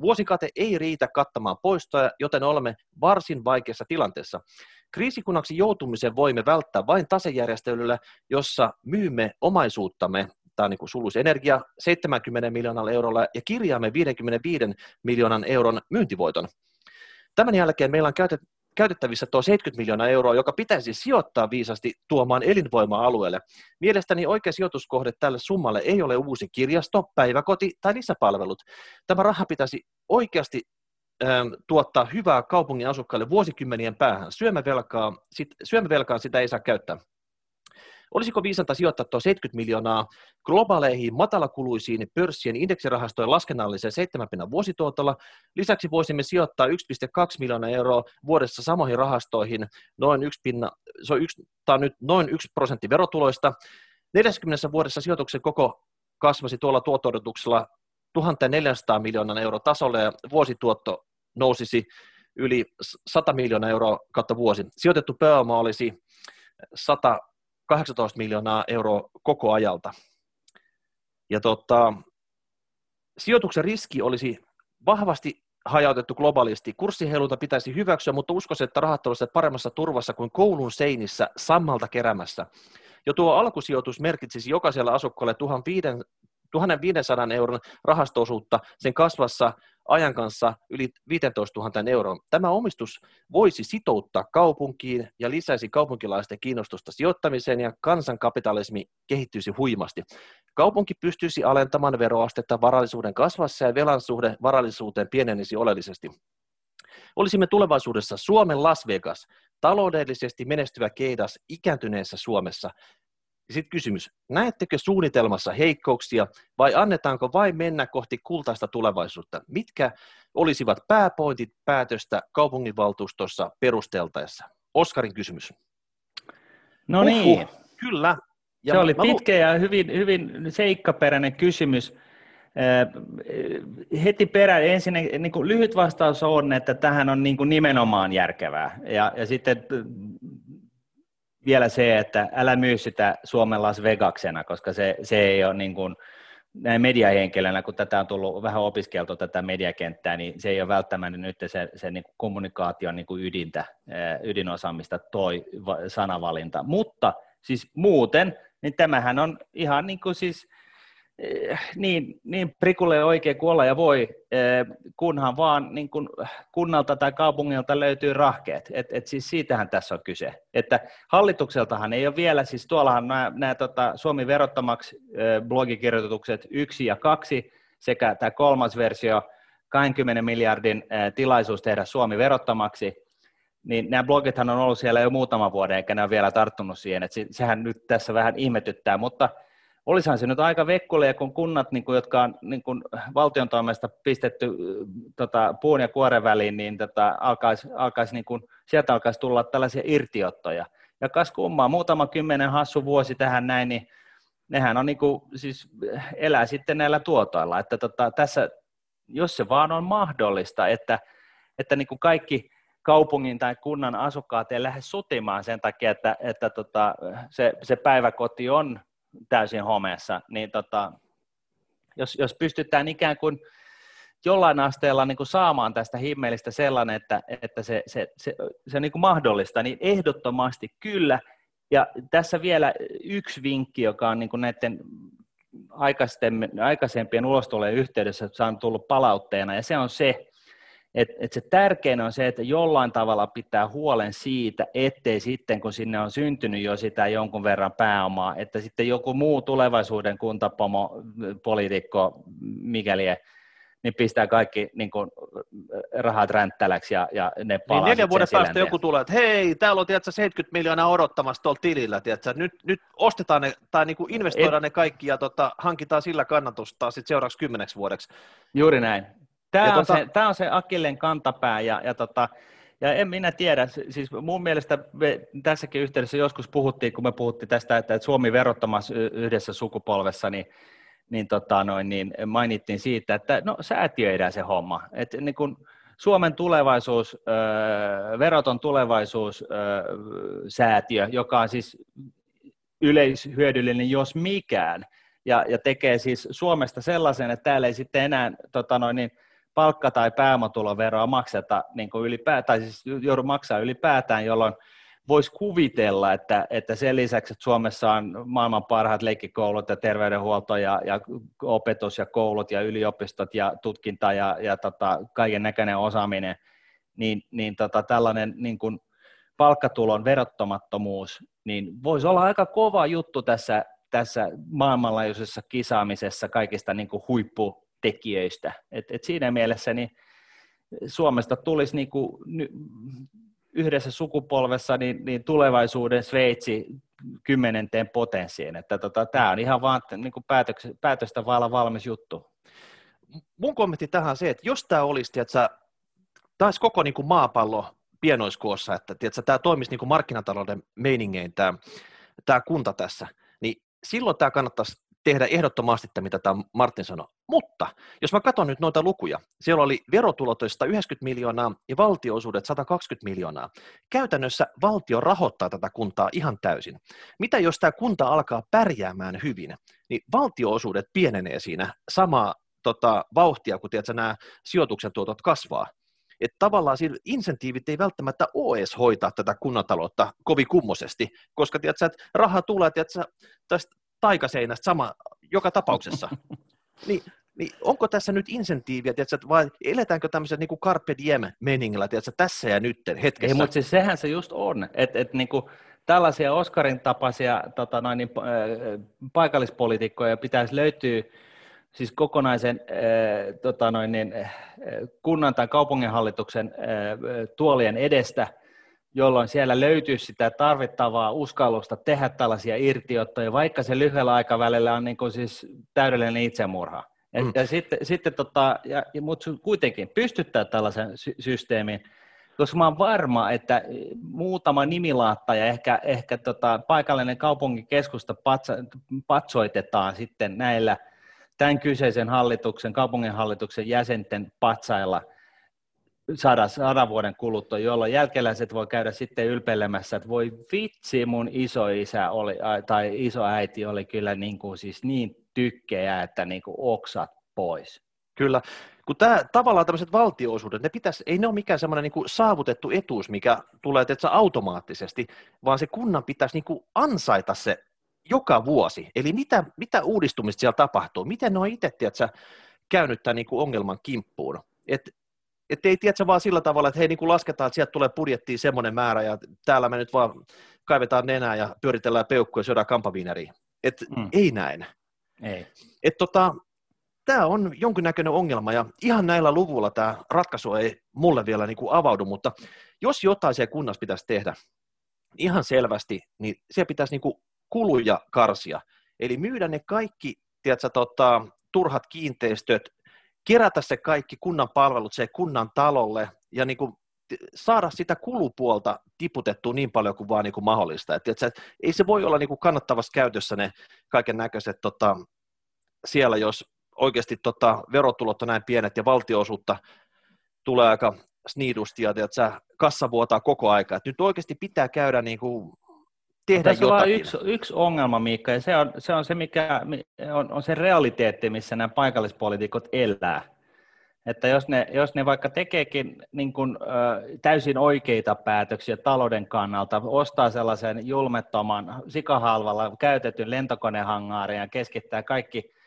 Vuosikate ei riitä kattamaan poistoja, joten olemme varsin vaikeassa tilanteessa. Kriisikunnaksi joutumisen voimme välttää vain tasejärjestelyllä, jossa myymme omaisuuttamme, tämä niin sulus energia, 70 miljoonalla eurolla ja kirjaamme 55 miljoonan euron myyntivoiton. Tämän jälkeen meillä on käytet, käytettävissä tuo 70 miljoonaa euroa, joka pitäisi sijoittaa viisasti tuomaan elinvoimaa alueelle. Mielestäni oikea sijoituskohde tälle summalle ei ole uusi kirjasto, päiväkoti tai lisäpalvelut. Tämä raha pitäisi oikeasti tuottaa hyvää kaupungin asukkaille vuosikymmenien päähän. Syömävelkaa, sit, syömävelkaa sitä ei saa käyttää. Olisiko viisanta sijoittaa tuo 70 miljoonaa globaaleihin matalakuluisiin pörssien indeksirahastojen laskennalliseen 7 pinnan vuosituotolla? Lisäksi voisimme sijoittaa 1,2 miljoonaa euroa vuodessa samoihin rahastoihin, noin 1 pinna, se on, yksi, tämä on nyt noin 1 prosentti verotuloista. 40 vuodessa sijoituksen koko kasvasi tuolla tuotto 1400 miljoonan euro tasolle ja vuosituotto nousisi yli 100 miljoonaa euroa kautta vuosi. Sijoitettu pääoma olisi 118 miljoonaa euroa koko ajalta. Ja tota, sijoituksen riski olisi vahvasti hajautettu globaalisti. Kurssiheilunta pitäisi hyväksyä, mutta uskoisin, että rahat olisivat paremmassa turvassa kuin koulun seinissä sammalta kerämässä. Jo tuo alkusijoitus merkitsisi jokaisella asukkaalle 1500 euron rahastoosuutta sen kasvassa ajan kanssa yli 15 000 euroa. Tämä omistus voisi sitouttaa kaupunkiin ja lisäisi kaupunkilaisten kiinnostusta sijoittamiseen ja kansankapitalismi kehittyisi huimasti. Kaupunki pystyisi alentamaan veroastetta varallisuuden kasvassa ja velan suhde varallisuuteen pienenisi oleellisesti. Olisimme tulevaisuudessa Suomen Las Vegas, taloudellisesti menestyvä keidas ikääntyneessä Suomessa, sitten kysymys, näettekö suunnitelmassa heikkouksia vai annetaanko vain mennä kohti kultaista tulevaisuutta? Mitkä olisivat pääpointit päätöstä kaupunginvaltuustossa perusteltaessa? Oskarin kysymys. No Uhuh, niin. Kyllä. Ja Se oli pitkä ja hyvin, hyvin seikkaperäinen kysymys. Heti perään ensin niin kuin lyhyt vastaus on, että tähän on niin kuin nimenomaan järkevää. Ja, ja sitten vielä se, että älä myy sitä Suomen Las Vegaksena, koska se, se ei ole niin kuin, näin mediahenkilönä, kun tätä on tullut vähän opiskeltu tätä mediakenttää, niin se ei ole välttämättä nyt se, se niin kuin kommunikaation niin kuin ydintä, ydinosaamista toi sanavalinta. Mutta siis muuten, niin tämähän on ihan niin kuin siis niin, niin prikulle oikein kuolla ja voi, eh, kunhan vaan niin kun kunnalta tai kaupungilta löytyy rahkeet. Et, et siis siitähän tässä on kyse. Että hallitukseltahan ei ole vielä, siis tuollahan nämä, nämä tota, Suomi verottomaksi eh, blogikirjoitukset yksi ja kaksi sekä tämä kolmas versio, 20 miljardin tilaisuus tehdä Suomi verottomaksi, niin nämä blogithan on ollut siellä jo muutama vuoden, eikä ne ole vielä tarttunut siihen, että sehän nyt tässä vähän ihmetyttää, mutta – olisihan se nyt aika vekkulia, kun kunnat, niin kuin, jotka on niin kuin valtion toimesta pistetty tota, puun ja kuoren väliin, niin tota, alkaisi, alkaisi, niin kuin, sieltä alkaisi tulla tällaisia irtiottoja. Ja kas kummaa, muutama kymmenen hassu vuosi tähän näin, niin nehän on niin kuin, siis elää sitten näillä tuotoilla. Että tota, tässä, jos se vaan on mahdollista, että, että niin kuin kaikki kaupungin tai kunnan asukkaat ei lähde sutimaan sen takia, että, että tota, se, se päiväkoti on täysin homeessa, niin tota, jos, jos pystytään ikään kuin jollain asteella niin kuin saamaan tästä himmelistä sellainen, että, että se, se, se, se on niin kuin mahdollista, niin ehdottomasti kyllä. Ja tässä vielä yksi vinkki, joka on niin kuin näiden aikaisempien ulostulojen yhteydessä saanut tullut palautteena, ja se on se, et, et se tärkein on se, että jollain tavalla pitää huolen siitä, ettei sitten, kun sinne on syntynyt jo sitä jonkun verran pääomaa, että sitten joku muu tulevaisuuden kuntapomo, poliitikko, mikäli niin pistää kaikki niin kuin, rahat ränttäläksi ja, ja ne palaa niin neljän vuoden päästä joku tulee, että hei, täällä on tiedätkö, 70 miljoonaa odottamassa tuolla tilillä, tiedätkö, nyt, nyt ostetaan ne, tai niin kuin investoidaan Et... ne kaikki ja tota, hankitaan sillä kannatusta sitten seuraavaksi kymmeneksi vuodeksi. Juuri näin. Tämä, on, tota... se, tämä on se Akilleen kantapää ja, ja, tota, ja en minä tiedä, siis mun mielestä me tässäkin yhteydessä joskus puhuttiin, kun me puhuttiin tästä, että Suomi verottomassa yhdessä sukupolvessa, niin, niin, tota noin, niin mainittiin siitä, että no säätiöidään se homma. että niin kun Suomen tulevaisuus, veroton tulevaisuus säätiö, joka on siis yleishyödyllinen jos mikään, ja, ja tekee siis Suomesta sellaisen, että täällä ei sitten enää tota noin, niin, palkka- tai pääomatuloveroa makseta niin kuin ylipäätään, tai siis joudu maksaa ylipäätään, jolloin voisi kuvitella, että, että sen lisäksi, että Suomessa on maailman parhaat leikkikoulut ja terveydenhuolto ja, ja opetus ja koulut ja yliopistot ja tutkinta ja, ja tota, kaiken näköinen osaaminen, niin, niin tota, tällainen niin kuin palkkatulon verottomattomuus, niin voisi olla aika kova juttu tässä, tässä maailmanlaajuisessa kisaamisessa kaikista niin kuin huippu tekijöistä. Et, et siinä mielessä niin Suomesta tulisi niin kuin yhdessä sukupolvessa niin, niin tulevaisuuden Sveitsi kymmenenteen potenssiin. Että tota, tämä on ihan vaan niin kuin päätöks, päätöstä vailla valmis juttu. Mun kommentti tähän on se, että jos tämä olisi, tiedätkö, taas koko niin kuin maapallo pienoiskoossa, että tiedätkö, tämä toimisi niin kuin markkinatalouden meiningein tämä, tämä kunta tässä, niin silloin tämä kannattaisi tehdä ehdottomasti, mitä tämä Martin sanoi. Mutta jos mä katson nyt noita lukuja, siellä oli verotulot 190 miljoonaa ja valtioosuudet 120 miljoonaa. Käytännössä valtio rahoittaa tätä kuntaa ihan täysin. Mitä jos tämä kunta alkaa pärjäämään hyvin, niin valtioosuudet pienenee siinä samaa tota, vauhtia, kun tiedätkö, nämä sijoituksen tuotot kasvaa. Että tavallaan siinä insentiivit ei välttämättä ole edes hoitaa tätä kunnataloutta kovin kummosesti, koska tiedätkö, että raha tulee tiedätkö, tästä taikaseinästä sama joka tapauksessa. niin, niin onko tässä nyt insentiiviä, tiedätkö, vai eletäänkö tämmöisen niin carpe diem meningillä, tiedätkö, tässä ja nyt hetkessä? Ei, mutta siis sehän se just on, että et, niin tällaisia Oscarin tapaisia tota noin, niin, äh, paikallispoliitikkoja pitäisi löytyä siis kokonaisen äh, tota noin, niin, äh, kunnan tai kaupunginhallituksen äh, tuolien edestä – jolloin siellä löytyisi sitä tarvittavaa uskallusta tehdä tällaisia irtiottoja, vaikka se lyhyellä aikavälillä on niin kuin siis täydellinen itsemurha. Ja, mm. ja sitten, sitten tota, ja, mutta kuitenkin pystyttää tällaisen sy- systeemin, koska mä oon varma, että muutama nimilaatta ja ehkä, ehkä tota, paikallinen kaupunkikeskusta patsa, patsoitetaan sitten näillä tämän kyseisen hallituksen, kaupunginhallituksen jäsenten patsailla – sadan, sadan vuoden kuluttua, jolloin jälkeläiset voi käydä sitten ylpeilemässä, että voi vitsi, mun isoisä oli, tai isoäiti oli kyllä niin, kuin siis niin tykkejä, että niin kuin oksat pois. Kyllä, kun tämä, tavallaan tämmöiset valtioosuudet, ne pitäisi, ei ne ole mikään semmoinen niin saavutettu etuus, mikä tulee tietysti, automaattisesti, vaan se kunnan pitäisi niin kuin ansaita se joka vuosi. Eli mitä, mitä uudistumista siellä tapahtuu? Miten ne on itse, tiedätkö, käynyt tämän niin kuin ongelman kimppuun? Et, et ei tiedä vaan sillä tavalla, että hei niin kuin lasketaan, että sieltä tulee budjettiin semmoinen määrä ja täällä me nyt vaan kaivetaan nenää ja pyöritellään peukkuja ja syödään kampaviineriä. Et mm. ei näin. Ei. Et tota, tämä on jonkinnäköinen ongelma ja ihan näillä luvuilla tämä ratkaisu ei mulle vielä niin kuin avaudu, mutta jos jotain siellä kunnassa pitäisi tehdä ihan selvästi, niin se pitäisi niin kuin kuluja karsia. Eli myydä ne kaikki tiedätkö, tota, turhat kiinteistöt, kerätä se kaikki kunnan palvelut se kunnan talolle ja niin kuin saada sitä kulupuolta tiputettua niin paljon kuin vaan niin kuin mahdollista. Et, et, et, ei se voi olla niin kuin kannattavassa käytössä ne kaiken näköiset tota, siellä, jos oikeasti tota, verotulot on näin pienet ja valtioosuutta tulee aika sniidusti ja että kassa vuotaa koko aika. Et nyt oikeasti pitää käydä niin kuin tehdä Tässä jotakin. on yksi, yksi ongelma, Miikka, ja se on se, on se mikä on, on se realiteetti, missä nämä paikallispoliitikot elää. Että jos ne, jos ne vaikka tekeekin niin kuin, ö, täysin oikeita päätöksiä talouden kannalta, ostaa sellaisen julmettoman sikahalvalla käytetyn lentokonehangaarin ja keskittää kaikki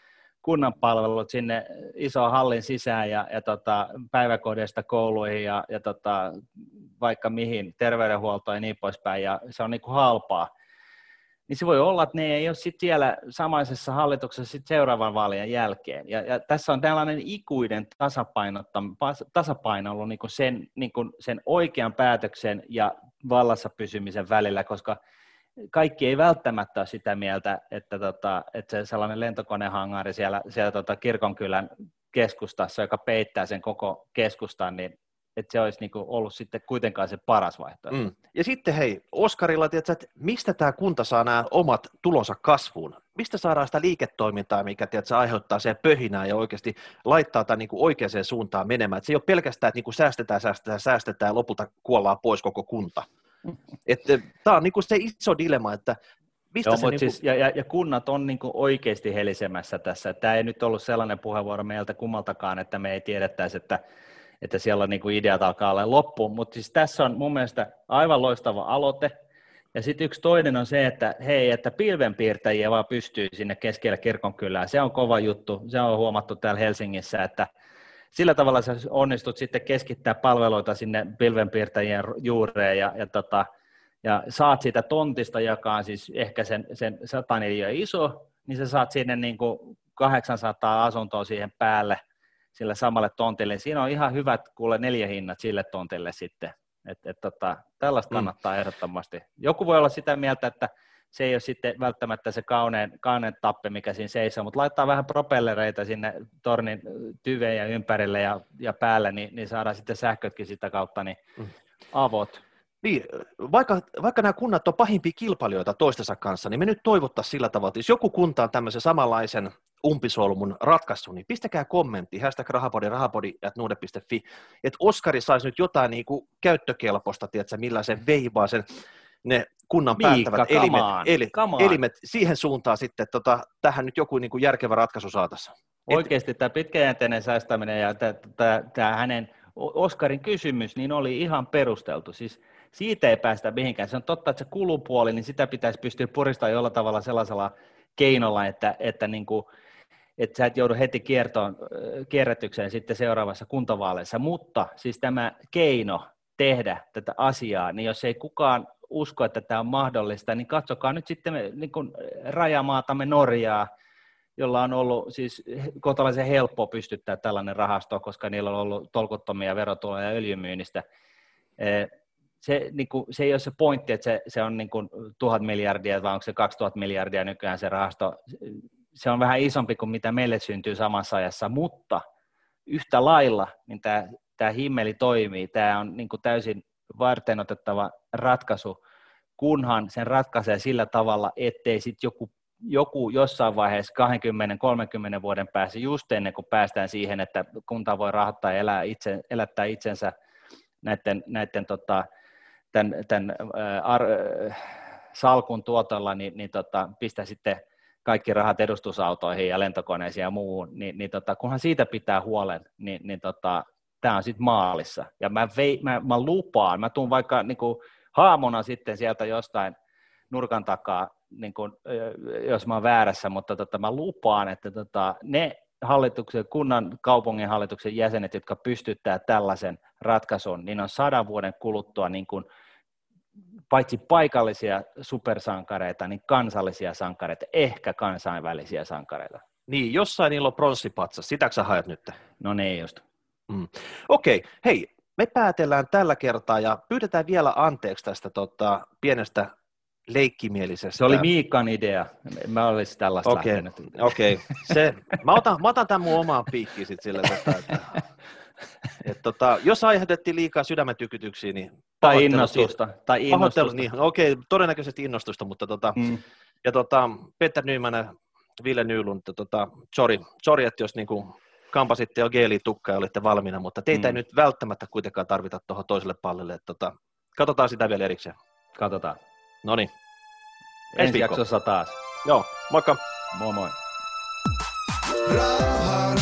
kunnan palvelut sinne isoon hallin sisään ja, ja tota, päiväkodeista kouluihin ja, ja tota, vaikka mihin, terveydenhuoltoon ja niin poispäin, ja se on niin kuin halpaa, niin se voi olla, että ne ei ole sitten siellä samaisessa hallituksessa sit seuraavan vaalien jälkeen. Ja, ja tässä on tällainen ikuinen tasapaino ollut niin kuin sen, niin kuin sen oikean päätöksen ja vallassa pysymisen välillä, koska kaikki ei välttämättä ole sitä mieltä, että, tota, että se sellainen lentokonehangari siellä, siellä tota kirkonkylän keskustassa, joka peittää sen koko keskustan, niin että se olisi niinku ollut sitten kuitenkaan se paras vaihtoehto. Mm. Ja sitten hei, Oskarilla, tiedätkö, että mistä tämä kunta saa nämä omat tulonsa kasvuun? Mistä saadaan sitä liiketoimintaa, mikä tiedätkö, aiheuttaa sen pöhinää ja oikeasti laittaa tämän niinku oikeaan suuntaan menemään? Et se ei ole pelkästään, että niinku säästetään, säästetään, säästetään ja lopulta kuollaan pois koko kunta. Tämä on niinku se iso dilemma, että Mistä Joo, se niinku... siis, ja, ja, ja kunnat on niinku oikeasti helisemässä tässä. Tämä ei nyt ollut sellainen puheenvuoro meiltä kummaltakaan, että me ei tiedettäisi, että että siellä niin kuin ideat alkaa olla loppuun. Mutta siis tässä on mun mielestä aivan loistava aloite. Ja sitten yksi toinen on se, että hei, että pilvenpiirtäjiä vaan pystyy sinne keskellä kirkonkylää. Se on kova juttu. Se on huomattu täällä Helsingissä, että sillä tavalla sä onnistut sitten keskittää palveluita sinne pilvenpiirtäjien juureen ja, ja, tota, ja saat siitä tontista, joka on siis ehkä sen, sen 100 iso, niin sä saat sinne niin kuin 800 asuntoa siihen päälle – sille samalle tontille. Siinä on ihan hyvät kuule neljä hinnat sille tontille sitten. Et, et, tota, tällaista mm. kannattaa mm. ehdottomasti. Joku voi olla sitä mieltä, että se ei ole sitten välttämättä se kaunein, kaunein tappe, mikä siinä seisoo, mutta laittaa vähän propellereita sinne tornin tyveen ympärille ja, ja päälle, niin, niin saadaan sitten sähkötkin sitä kautta, niin mm. avot. Niin, vaikka, vaikka nämä kunnat on pahimpia kilpailijoita toistensa kanssa, niin me nyt toivottaisiin sillä tavalla, että jos joku kunta on tämmöisen samanlaisen umpisolmun ratkaisu, niin pistäkää kommentti, hashtag rahapodi, rahapodi, at nuude.fi, että Oskari saisi nyt jotain niin kuin käyttökelpoista, tiedätkö, millä se veivaa sen ne kunnan Miikka, päättävät elimet, eli, elimet siihen suuntaan sitten, että tota, tähän nyt joku niin kuin järkevä ratkaisu saataisiin. Oikeasti tämä pitkäjänteinen säästäminen ja tämä hänen Oskarin kysymys niin oli ihan perusteltu. Siis siitä ei päästä mihinkään. Se on totta, että se kulupuoli, niin sitä pitäisi pystyä puristamaan jollain tavalla sellaisella keinolla, että, että niin kuin, että sä et joudu heti kiertoon, kierrätykseen sitten seuraavassa kuntavaaleissa, mutta siis tämä keino tehdä tätä asiaa, niin jos ei kukaan usko, että tämä on mahdollista, niin katsokaa nyt sitten niin kuin rajamaatamme Norjaa, jolla on ollut siis kohtalaisen helppo pystyttää tällainen rahasto, koska niillä on ollut tolkuttomia verotuloja öljymyynnistä. Se, niin kuin, se ei ole se pointti, että se, se on niin kuin tuhat miljardia, vai onko se 2000 miljardia nykyään se rahasto se on vähän isompi kuin mitä meille syntyy samassa ajassa, mutta yhtä lailla niin tämä, tämä himmeli toimii. Tämä on niin kuin täysin varten otettava ratkaisu, kunhan sen ratkaisee sillä tavalla, ettei sitten joku, joku jossain vaiheessa 20-30 vuoden päässä, just ennen kuin päästään siihen, että kunta voi rahoittaa ja elää itse, elättää itsensä näiden, näiden tota, tämän, tämän ar, salkun tuotolla, niin, niin tota, pistää sitten kaikki rahat edustusautoihin ja lentokoneisiin ja muuhun, niin, niin tota, kunhan siitä pitää huolen, niin, niin tota, tämä on sitten maalissa. Ja mä, vei, mä, mä lupaan, mä tuun vaikka niin kuin haamuna sitten sieltä jostain nurkan takaa niin kuin, jos mä oon väärässä, mutta tota, mä lupaan, että tota, ne hallituksen, kunnan kaupungin hallituksen jäsenet, jotka pystyttää tällaisen ratkaisun, niin on sadan vuoden kuluttua niin kuin, paitsi paikallisia supersankareita, niin kansallisia sankareita, ehkä kansainvälisiä sankareita. Niin, jossain niillä on pronssipatsas, sitäkö sä haet nyt? No niin just. Mm. Okei, okay. hei, me päätellään tällä kertaa ja pyydetään vielä anteeksi tästä tota, pienestä leikkimielisestä. Se oli Miikan idea. Mä olisin tällaista Okei, okay. okay. Se, mä, otan, mä otan tämän mun omaan piikkiin sit sille, tota, että, et, tota, jos aiheutettiin liikaa sydämen tykytyksiä, niin tai innostusta. Tai innostusta. Niin, okei, okay, todennäköisesti innostusta, mutta tota, mm. ja tota, Peter Nyman Ville Nylund, tota, sorry, sorry, että jos niinku kampasitte jo geelitukkaa ja olitte valmiina, mutta teitä mm. ei nyt välttämättä kuitenkaan tarvita tuohon toiselle pallille. Että, tota, katsotaan sitä vielä erikseen. Katsotaan. No niin. Ensi jaksossa taas. Joo, moikka. Moi moi. Rauha.